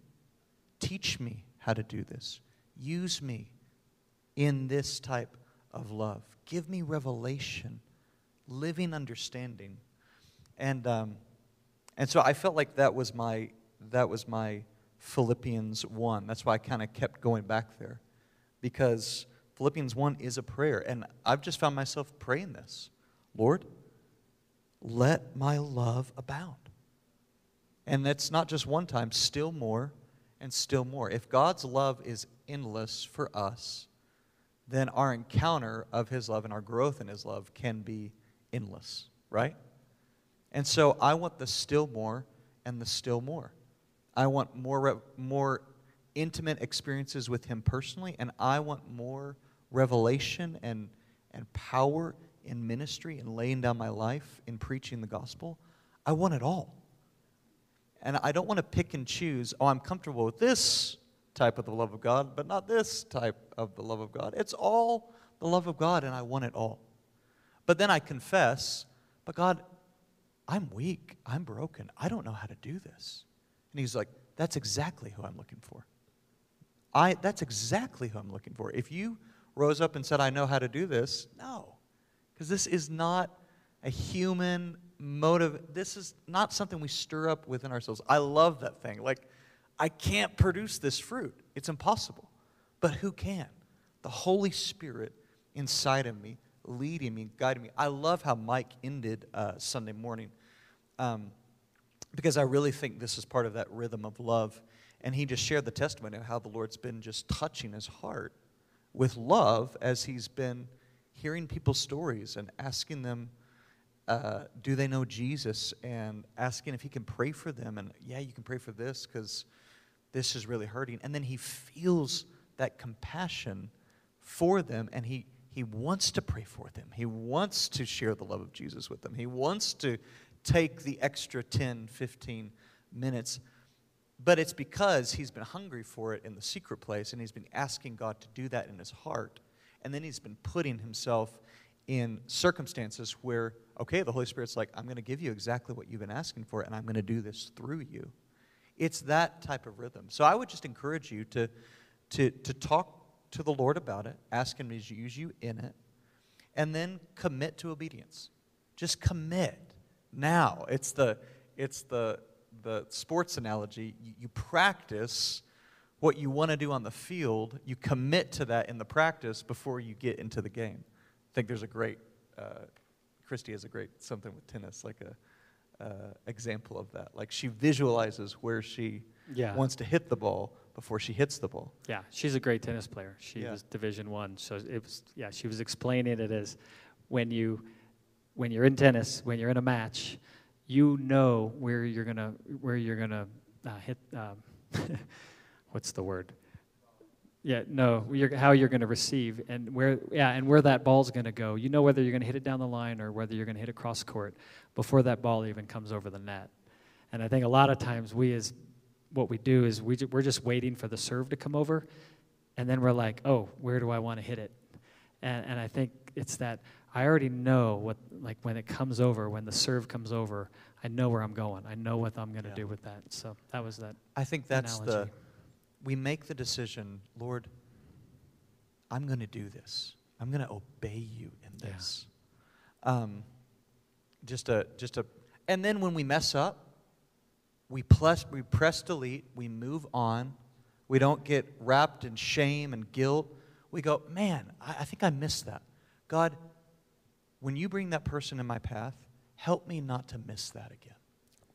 Teach me how to do this. Use me in this type of love. Give me revelation, living understanding. And, um, and so I felt like that was my, that was my Philippians 1. That's why I kind of kept going back there because Philippians 1 is a prayer. And I've just found myself praying this Lord, let my love abound. And that's not just one time, still more and still more. If God's love is endless for us, then our encounter of His love and our growth in His love can be endless, right? And so I want the still more and the still more. I want more, more intimate experiences with Him personally, and I want more revelation and, and power in ministry and laying down my life in preaching the gospel. I want it all. And I don't want to pick and choose, oh, I'm comfortable with this type of the love of God, but not this type of the love of God. It's all the love of God, and I want it all. But then I confess, but God, I'm weak. I'm broken. I don't know how to do this. And He's like, that's exactly who I'm looking for. I, that's exactly who I'm looking for. If you rose up and said, I know how to do this, no. Because this is not a human motive. This is not something we stir up within ourselves. I love that thing. Like, I can't produce this fruit, it's impossible. But who can? The Holy Spirit inside of me, leading me, guiding me. I love how Mike ended uh, Sunday morning um, because I really think this is part of that rhythm of love. And he just shared the testimony of how the Lord's been just touching his heart with love as he's been hearing people's stories and asking them, uh, do they know Jesus? And asking if he can pray for them. And yeah, you can pray for this because this is really hurting. And then he feels that compassion for them and he, he wants to pray for them. He wants to share the love of Jesus with them. He wants to take the extra 10, 15 minutes but it's because he's been hungry for it in the secret place and he's been asking God to do that in his heart. And then he's been putting himself in circumstances where, okay, the Holy Spirit's like, I'm going to give you exactly what you've been asking for and I'm going to do this through you. It's that type of rhythm. So I would just encourage you to, to, to talk to the Lord about it, ask Him to use you in it, and then commit to obedience. Just commit now. It's the, it's the, the sports analogy, you, you practice what you want to do on the field, you commit to that in the practice before you get into the game. I think there's a great, uh, Christy has a great something with tennis, like a uh, example of that. Like she visualizes where she Yeah. wants to hit the ball before she hits the ball. Yeah, she's a great tennis player. She Yeah. was Division One, so it was. Yeah, she was explaining it as when you when you're in tennis, when you're in a match, you know where you're gonna where you're gonna uh, hit. Um, <laughs> what's the word? Yeah, no, you're, how you're going to receive and where, yeah, and where that ball's going to go. You know whether you're going to hit it down the line or whether you're going to hit it cross court before that ball even comes over the net. And I think a lot of times we, as what we do is we we're just waiting for the serve to come over, and then we're like, oh, where do I want to hit it? And and I think it's that I already know what like when it comes over, when the serve comes over, I know where I'm going. I know what I'm going to Yeah. do with that. So that was that. I think that's the we make the decision, Lord, I'm going to do this. I'm going to obey you in Yeah. this. Um, just a just a and then when we mess up, we plus we press delete, we move on. We don't get wrapped in shame and guilt. We go, man, I, I think I missed that. God, when you bring that person in my path, help me not to miss that again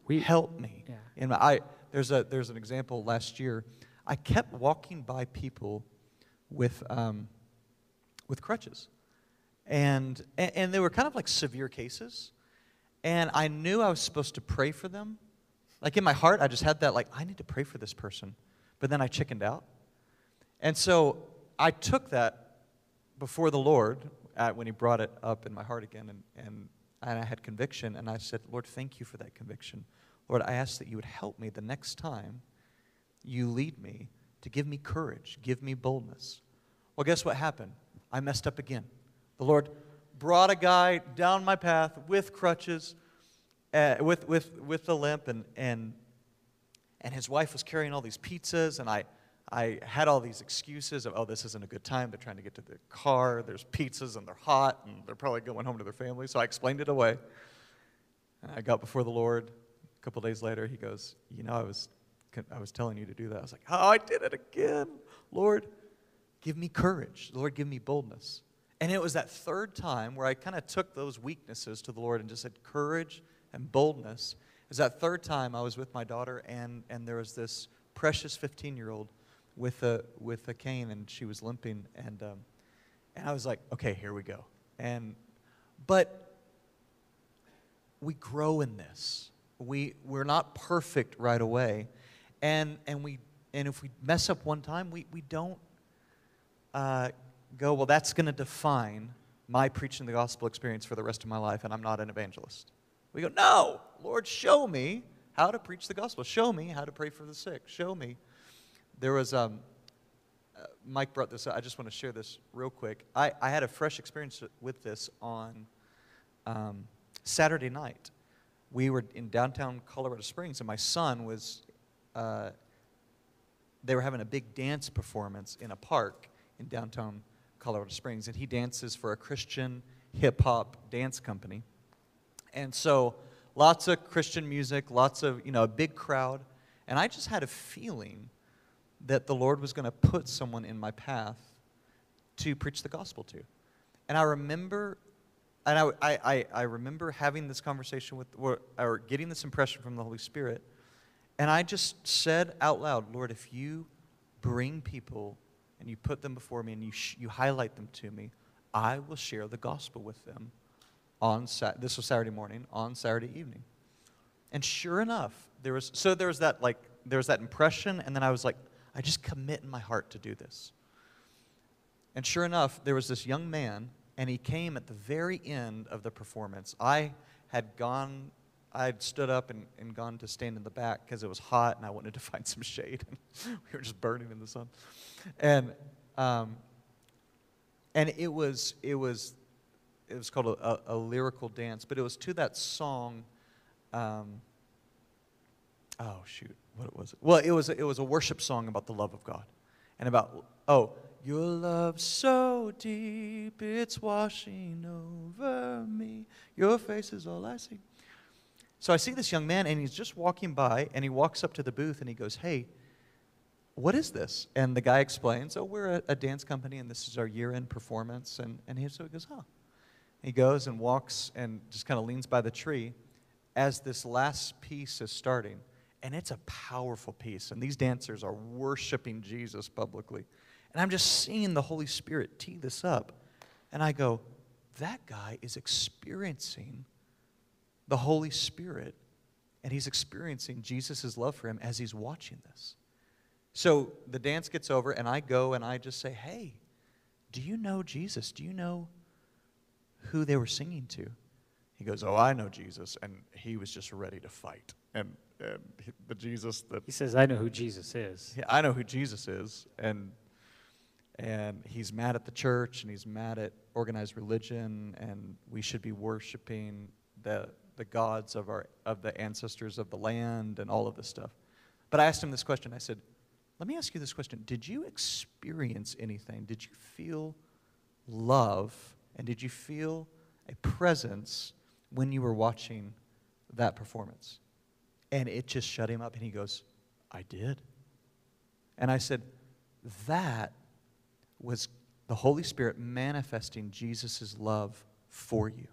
We help me. Yeah. And I there's a there's an example last year. I kept walking by people with um, with crutches, and, and and they were kind of like severe cases, and I knew I was supposed to pray for them. Like in my heart, I just had that like I need to pray for this person, but then I chickened out, and so I took that before the Lord uh, when He brought it up in my heart again, and, and, and I had conviction, and I said, Lord, thank you for that conviction. Lord, I ask that you would help me the next time you lead me to give me courage, give me boldness. Well, guess what happened? I messed up again. The Lord brought a guy down my path with crutches, uh, with, with, with a limp, and, and, and his wife was carrying all these pizzas, and I, I had all these excuses of, oh, this isn't a good time. They're trying to get to the car. There's pizzas, and they're hot, and they're probably going home to their family. So I explained it away. And I got before the Lord. A couple days later, he goes, You know, I was, I was telling you to do that. I was like, Oh, I did it again. Lord, give me courage. Lord, give me boldness. And it was that third time where I kind of took those weaknesses to the Lord and just said, Courage and boldness. It was that third time I was with my daughter, and, and there was this precious 15 year old with a, with a cane, and she was limping. And, um, and I was like, Okay, here we go. And, but we grow in this. We, we're not perfect right away. And, and, we, and if we mess up one time, we, we don't uh, go, well, that's going to define my preaching the gospel experience for the rest of my life, and I'm not an evangelist. We go, no, Lord, show me how to preach the gospel. Show me how to pray for the sick. Show me. There was, um, uh, Mike brought this up. I just want to share this real quick. I, I had a fresh experience with this on um, Saturday night. We were in downtown Colorado Springs, and my son was, uh, they were having a big dance performance in a park in downtown Colorado Springs, and he dances for a Christian hip hop dance company. And so lots of Christian music, lots of, you know, a big crowd. And I just had a feeling that the Lord was going to put someone in my path to preach the gospel to. And I remember, and I, I, I, remember having this conversation with, or, or getting this impression from the Holy Spirit. And I just said out loud, Lord, if you bring people and you put them before me and you, sh- you highlight them to me, I will share the gospel with them on Sa- this was Saturday morning, on Saturday evening. And sure enough, there was so there was that like there was that impression, and then I was like, I just commit in my heart to do this. And sure enough, there was this young man, and he came at the very end of the performance. I had gone, I had stood up and, and gone to stand in the back because it was hot and I wanted to <laughs> find some shade. <laughs> we were just burning in the sun. And, um, and it was, it was, it was called a, a, a lyrical dance, but it was to that song. Um, oh shoot, what was it? Well, it was it was a worship song about the love of God, and about oh, your love so deep it's washing over me. Your face is all I see. So I see this young man, and he's just walking by, and he walks up to the booth, and he goes, "Hey, what is this?" And the guy explains, "Oh, we're a, a dance company, and this is our year-end performance." And and he so he goes, "Oh." He goes and walks and just kind of leans by the tree as this last piece is starting. And it's a powerful piece. And these dancers are worshiping Jesus publicly. And I'm just seeing the Holy Spirit tee this up. And I go, that guy is experiencing the Holy Spirit and he's experiencing Jesus' love for him as he's watching this. So the dance gets over, and I go and I just say, Hey, do you know Jesus? Do you know who they were singing to? He goes, Oh, I know Jesus. And he was just ready to fight. And, and the Jesus that. He says, I know who Jesus is. I know who Jesus is. And, and he's mad at the church and he's mad at organized religion, and we should be worshiping the the gods of, our, of the ancestors of the land and all of this stuff. But I asked him this question. I said, Let me ask you this question. Did you experience anything? Did you feel love? And did you feel a presence when you were watching that performance? And it just shut him up. And he goes, I did. And I said, That was the Holy Spirit manifesting Jesus' love for you.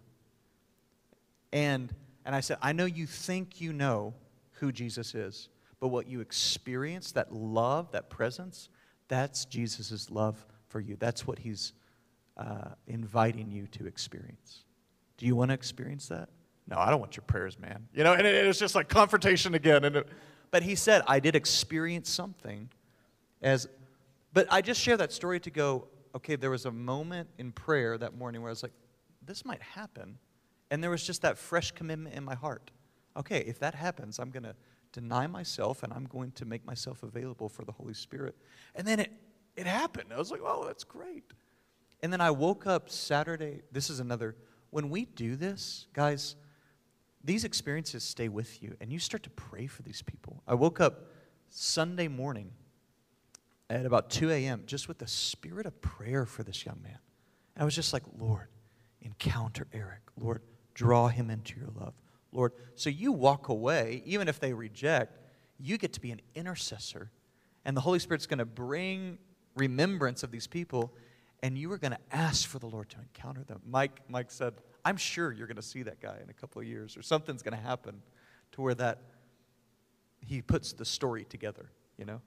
And, and I said, I know you think you know who Jesus is, but what you experience, that love, that presence, that's Jesus' love for you. That's what he's uh, inviting you to experience. Do you want to experience that? No, I don't want your prayers, man. You know, and it, it was just like confrontation again. And it, but he said, I did experience something as, but I just share that story to go, okay, there was a moment in prayer that morning where I was like, this might happen. And there was just that fresh commitment in my heart. Okay, if that happens, I'm going to deny myself and I'm going to make myself available for the Holy Spirit. And then it, it happened. I was like, oh, that's great. And then I woke up Saturday. This is another, when we do this, guys, these experiences stay with you and you start to pray for these people. I woke up Sunday morning at about 2 a.m. just with the spirit of prayer for this young man. And I was just like, Lord, encounter Eric. Lord, draw him into your love. Lord, so you walk away, even if they reject, you get to be an intercessor. And the Holy Spirit's going to bring remembrance of these people, and you are going to ask for the Lord to encounter them. Mike, Mike said, I'm sure you're going to see that guy in a couple of years, or something's going to happen to where that he puts the story together, you know?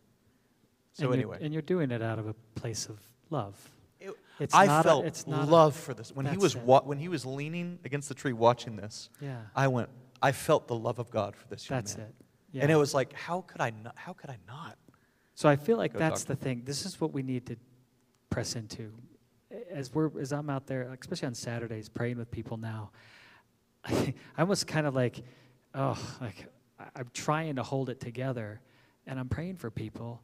So, and anyway. You're, and you're doing it out of a place of love. It, It's I not a- felt it's not a- love for this. When he was wa- when he was leaning against the tree watching this, Yeah. I went. I felt the love of God for this young That's man. it. Yeah. And it was like, how could I not? How could I not? So I feel like Go, that's the thing. This is what we need to press into. As we're as I'm out there, especially on Saturdays, praying with people now, <laughs> I, almost kind of like, oh, like I- I'm trying to hold it together, and I'm praying for people,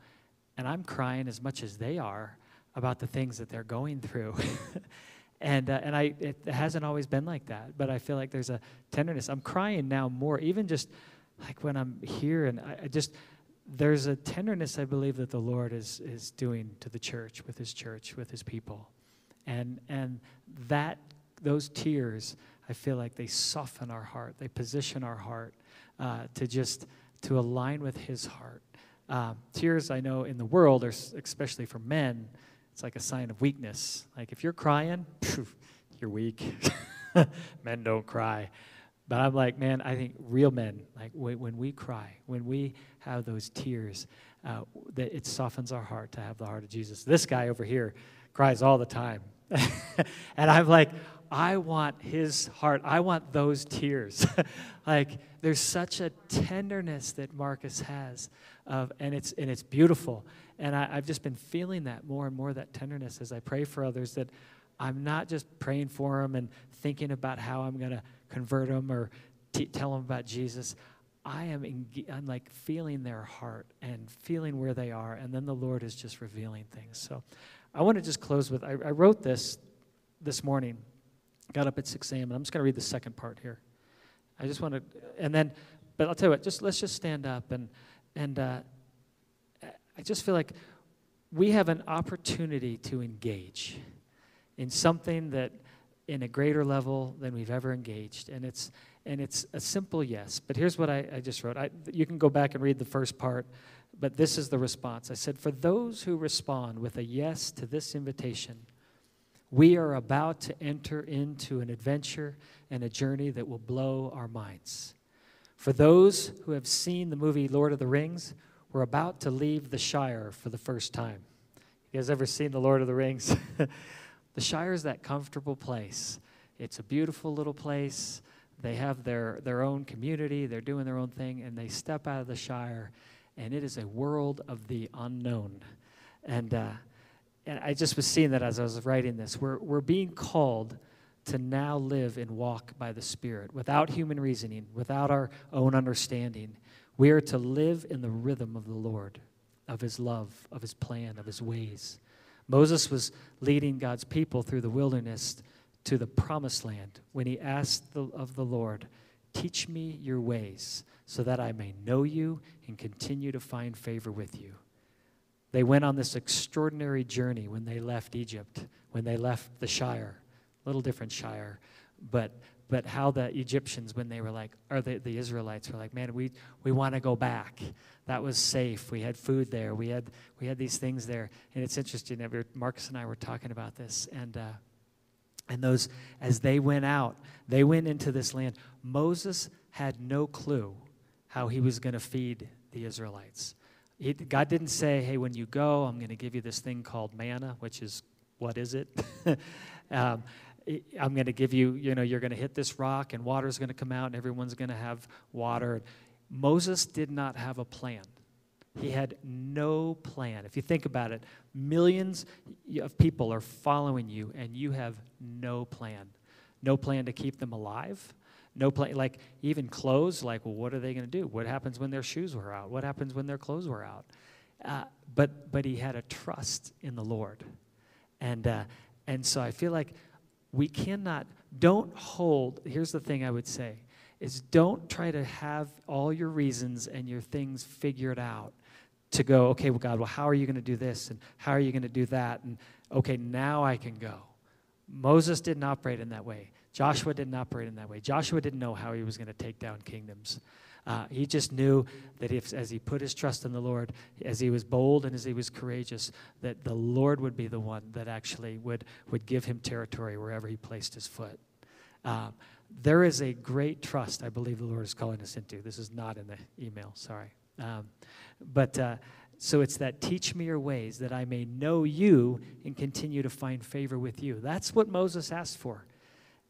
and I'm crying as much as they are about the things that they're going through. <laughs> and uh, and I it hasn't always been like that, but I feel like there's a tenderness. I'm crying now more, even just like when I'm here, and I, I just there's a tenderness I believe that the Lord is is doing to the church, with His church, with His people, and and that those tears, I feel like they soften our heart, they position our heart uh, to just to align with His heart. Um, tears, I know, in the world, are especially for men, it's like a sign of weakness. Like if you're crying, phew, you're weak. <laughs> men don't cry. But I'm like, man, I think real men, like when, we cry, when we have those tears, uh, that it softens our heart to have the heart of Jesus. This guy over here cries all the time. <laughs> and I'm like, I want his heart. I want those tears. <laughs> like there's such a tenderness that Marcus has, of, and it's and it's beautiful. And I, I've just been feeling that more and more that tenderness as I pray for others. That I'm not just praying for them and thinking about how I'm going to convert them or t- tell them about Jesus. I am enga- I'm like feeling their heart and feeling where they are, and then the Lord is just revealing things. So, I want to just close with I, I wrote this this morning. Got up at 6 a.m. and I'm just going to read the second part here. I just want to, and then, but I'll tell you what. Just let's just stand up and and uh, I just feel like we have an opportunity to engage in something that in a greater level than we've ever engaged and it's and it's a simple yes but here's what i, I just wrote I, you can go back and read the first part but this is the response i said for those who respond with a yes to this invitation we are about to enter into an adventure and a journey that will blow our minds For those who have seen the movie Lord of the Rings, we're about to leave the Shire for the first time. You guys ever seen the Lord of the Rings? <laughs> the Shire is that comfortable place. It's a beautiful little place. They have their, their own community, they're doing their own thing, and they step out of the Shire, and it is a world of the unknown. And, uh, and I just was seeing that as I was writing this. We're, we're being called to now live and walk by the Spirit without human reasoning, without our own understanding. We are to live in the rhythm of the Lord, of His love, of His plan, of His ways. Moses was leading God's people through the wilderness to the promised land when he asked the, of the Lord, Teach me your ways so that I may know you and continue to find favor with you. They went on this extraordinary journey when they left Egypt, when they left the Shire, a little different Shire, but but how the Egyptians, when they were like, or the, the Israelites were like, man, we, we want to go back. That was safe. We had food there. We had, we had these things there. And it's interesting. Marcus and I were talking about this. And, uh, and those, as they went out, they went into this land. Moses had no clue how he was going to feed the Israelites. God didn't say, hey, when you go, I'm going to give you this thing called manna, which is, what is it? <laughs> um, I'm going to give you, you know, you're going to hit this rock and water's going to come out and everyone's going to have water. Moses did not have a plan. He had no plan. If you think about it, millions of people are following you and you have no plan. No plan to keep them alive. No play like even clothes, like, well, what are they going to do? What happens when their shoes were out? What happens when their clothes were out? Uh, but, but he had a trust in the Lord. And, uh, and so I feel like we cannot, don't hold, here's the thing I would say, is don't try to have all your reasons and your things figured out to go, okay, well, God, well, how are you going to do this? And how are you going to do that? And okay, now I can go. Moses didn't operate in that way. Joshua didn't operate in that way. Joshua didn't know how he was going to take down kingdoms. Uh, he just knew that if, as he put his trust in the Lord, as he was bold and as he was courageous, that the Lord would be the one that actually would, would give him territory wherever he placed his foot. Um, there is a great trust I believe the Lord is calling us into. This is not in the email, sorry. Um, but uh, so it's that teach me your ways that I may know you and continue to find favor with you. That's what Moses asked for.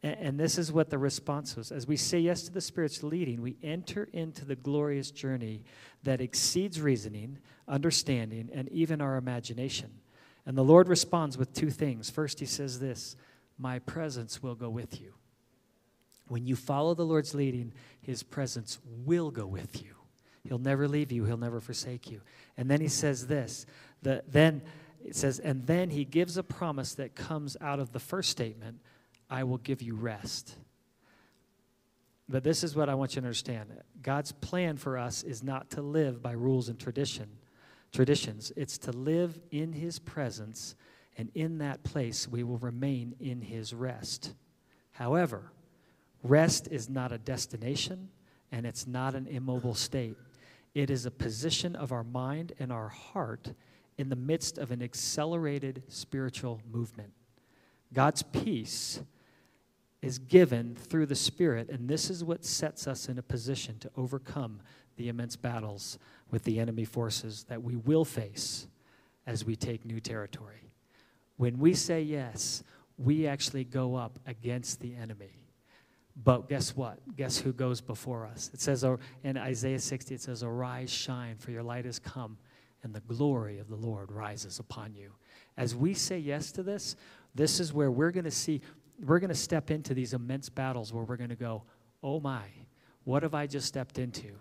And, this is what the response was. As we say yes to the Spirit's leading, we enter into the glorious journey that exceeds reasoning, understanding, and even our imagination. And the Lord responds with two things. First, He says this My presence will go with you. When you follow the Lord's leading, His presence will go with you. He'll never leave you, He'll never forsake you. And then He says this the, then it says, and then He gives a promise that comes out of the first statement I will give you rest. But this is what I want you to understand. God's plan for us is not to live by rules and tradition, traditions. It's to live in his presence, and in that place we will remain in his rest. However, rest is not a destination and it's not an immobile state. It is a position of our mind and our heart in the midst of an accelerated spiritual movement. God's peace is given through the Spirit, and this is what sets us in a position to overcome the immense battles with the enemy forces that we will face as we take new territory. When we say yes, we actually go up against the enemy. But guess what? Guess who goes before us? It says in Isaiah 60, it says, Arise, shine, for your light has come, and the glory of the Lord rises upon you. As we say yes to this, this is where we're going to see we're going to step into these immense battles where we're going to go, oh my, what have I just stepped into?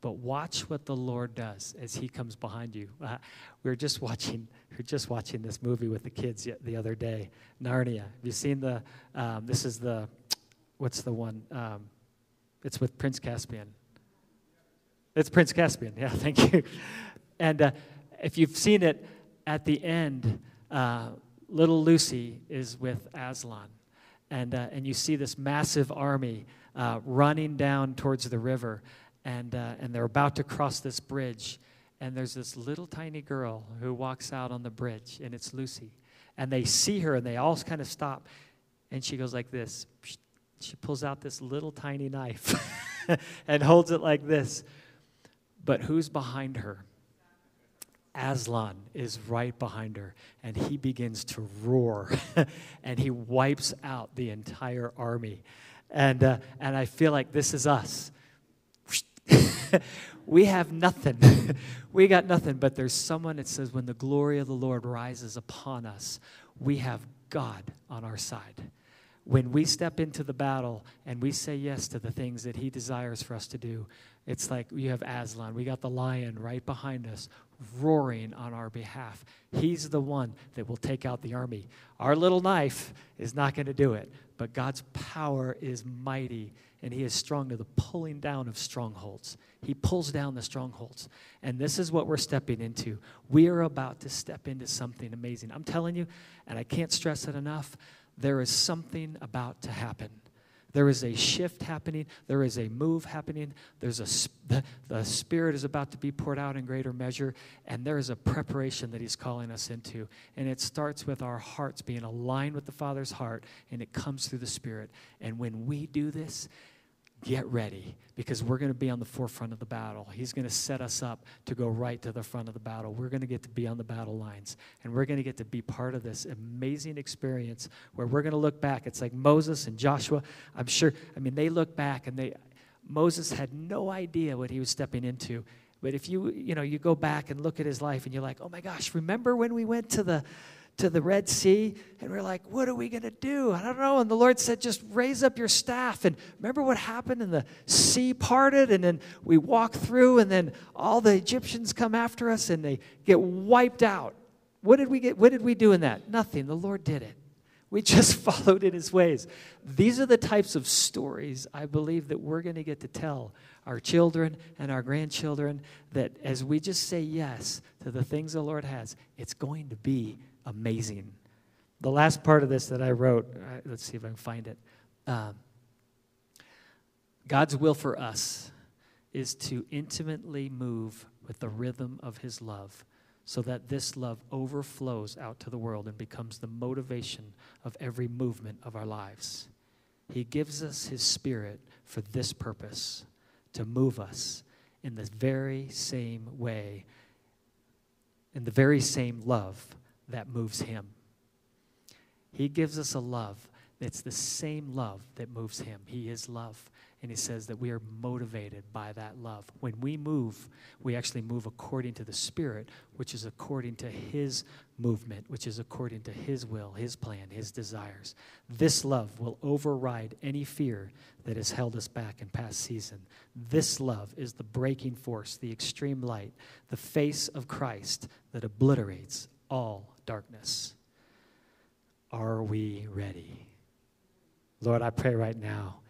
But watch what the Lord does as He comes behind you. Uh, we were just <laughs> watching, we were just watching this movie with the kids the other day, Narnia. Have you seen the? Um, this is the, what's the one? Um, it's with Prince Caspian. It's Prince Caspian. Yeah, <laughs> thank you. And uh, if you've seen it, at the end, uh, little Lucy is with Aslan and, uh, and you see this massive army uh, running down towards the river, and, uh, and they're about to cross this bridge. And there's this little tiny girl who walks out on the bridge, and it's Lucy. And they see her, and they all kind of stop. And she goes like this. She pulls out this little tiny knife. <laughs> and holds it like this. But who's behind her? Aslan is right behind her, and he begins to roar, <laughs> and he wipes out the entire army. And, uh, and I feel like this is us. <laughs> we have nothing. <laughs> we got nothing, but there's someone that says, when the glory of the Lord rises upon us, we have God on our side. When we step into the battle and we say yes to the things that He desires for us to do, it's like you have Aslan. We got the lion right behind us, roaring on our behalf. He's the one that will take out the army. Our little knife is not going to do it, but God's power is mighty and he is strong to the pulling down of strongholds. He pulls down the strongholds. And this is what we're stepping into. We are about to step into something amazing. I'm telling you, and I can't stress it enough, there is something about to happen. There is a shift happening. There is a move happening. There's a the, the Spirit is about to be poured out in greater measure, and there is a preparation that He's calling us into. And it starts with our hearts being aligned with the Father's heart, and it comes through the Spirit. And when we do this, get ready because we're going to be on the forefront of the battle. He's going to set us up to go right to the front of the battle. We're going to get to be on the battle lines and we're going to get to be part of this amazing experience where we're going to look back. It's like Moses and Joshua. I'm sure, I mean, they look back and they, Moses had no idea what he was stepping into. But if you, you know, you go back and look at his life and you're like, oh my gosh, remember when we went to the, to the Red Sea, and we're like, what are we going to do? I don't know. And the Lord said, just raise up your staff. And remember what happened? And the sea parted, and then we walk through, and then all the Egyptians come after us, and they get wiped out. What did we get? What did we do in that? Nothing. The Lord did it. We <laughs> just followed in his ways. These are the types of stories I believe that we're going to get to tell our children and our grandchildren that as we just say yes to the things the Lord has, it's going to be amazing. The last part of this that I wrote, uh, let's see if I can find it. Um, God's will for us is to intimately move with the rhythm of His love so that this love overflows out to the world and becomes the motivation of every movement of our lives. He gives us His Spirit for this purpose to move us in the very same way, in the very same love that moves him. He gives us a love that's the same love that moves him. He is love. And he says that we are motivated by that love. When we move, we actually move according to the Spirit, which is according to his movement, which is according to his will, his plan, his desires. This love will override any fear that has held us back in past season. This love is the breaking force, the extreme light, the face of Christ that obliterates all darkness. Are we ready? Lord, I pray right now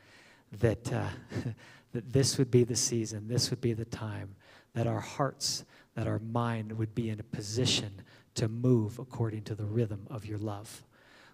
that, uh, <laughs> that this would be the season, this would be the time, that our hearts, that our mind would be in a position to move according to the rhythm of your love.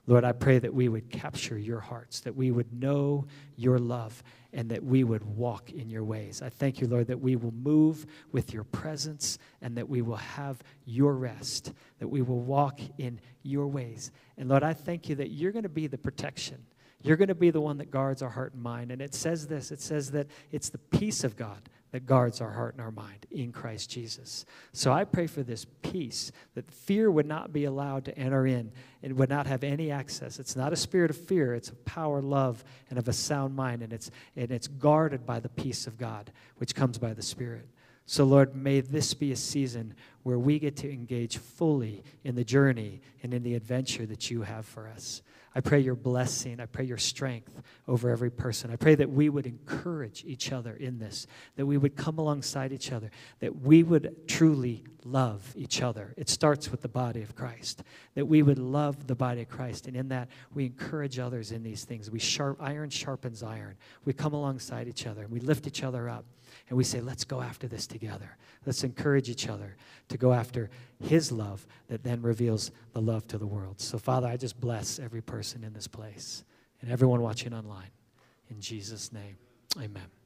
Lord, I pray that we would capture your hearts, that we would know your love, and that we would walk in your ways. I thank you, Lord, that we will move with your presence and that we will have your rest, that we will walk in your ways. And Lord, I thank you that you're going to be the protection. You're going to be the one that guards our heart and mind. And it says this it says that it's the peace of God that guards our heart and our mind in Christ Jesus. So I pray for this peace, that fear would not be allowed to enter in and would not have any access. It's not a spirit of fear, it's of power, love, and of a sound mind, and it's, and it's guarded by the peace of God, which comes by the Spirit. So, Lord, may this be a season where we get to engage fully in the journey and in the adventure that you have for us. I pray your blessing. I pray your strength over every person. I pray that we would encourage each other in this, that we would come alongside each other, that we would truly love each other. It starts with the body of Christ, that we would love the body of Christ. And in that, we encourage others in these things. We sharp, iron sharpens iron. We come alongside each other and we lift each other up and we say, let's go after this together. Let's encourage each other to go after His love that then reveals the love to the world. So, Father, I just bless every person in this place and everyone watching online. In Jesus' name, amen.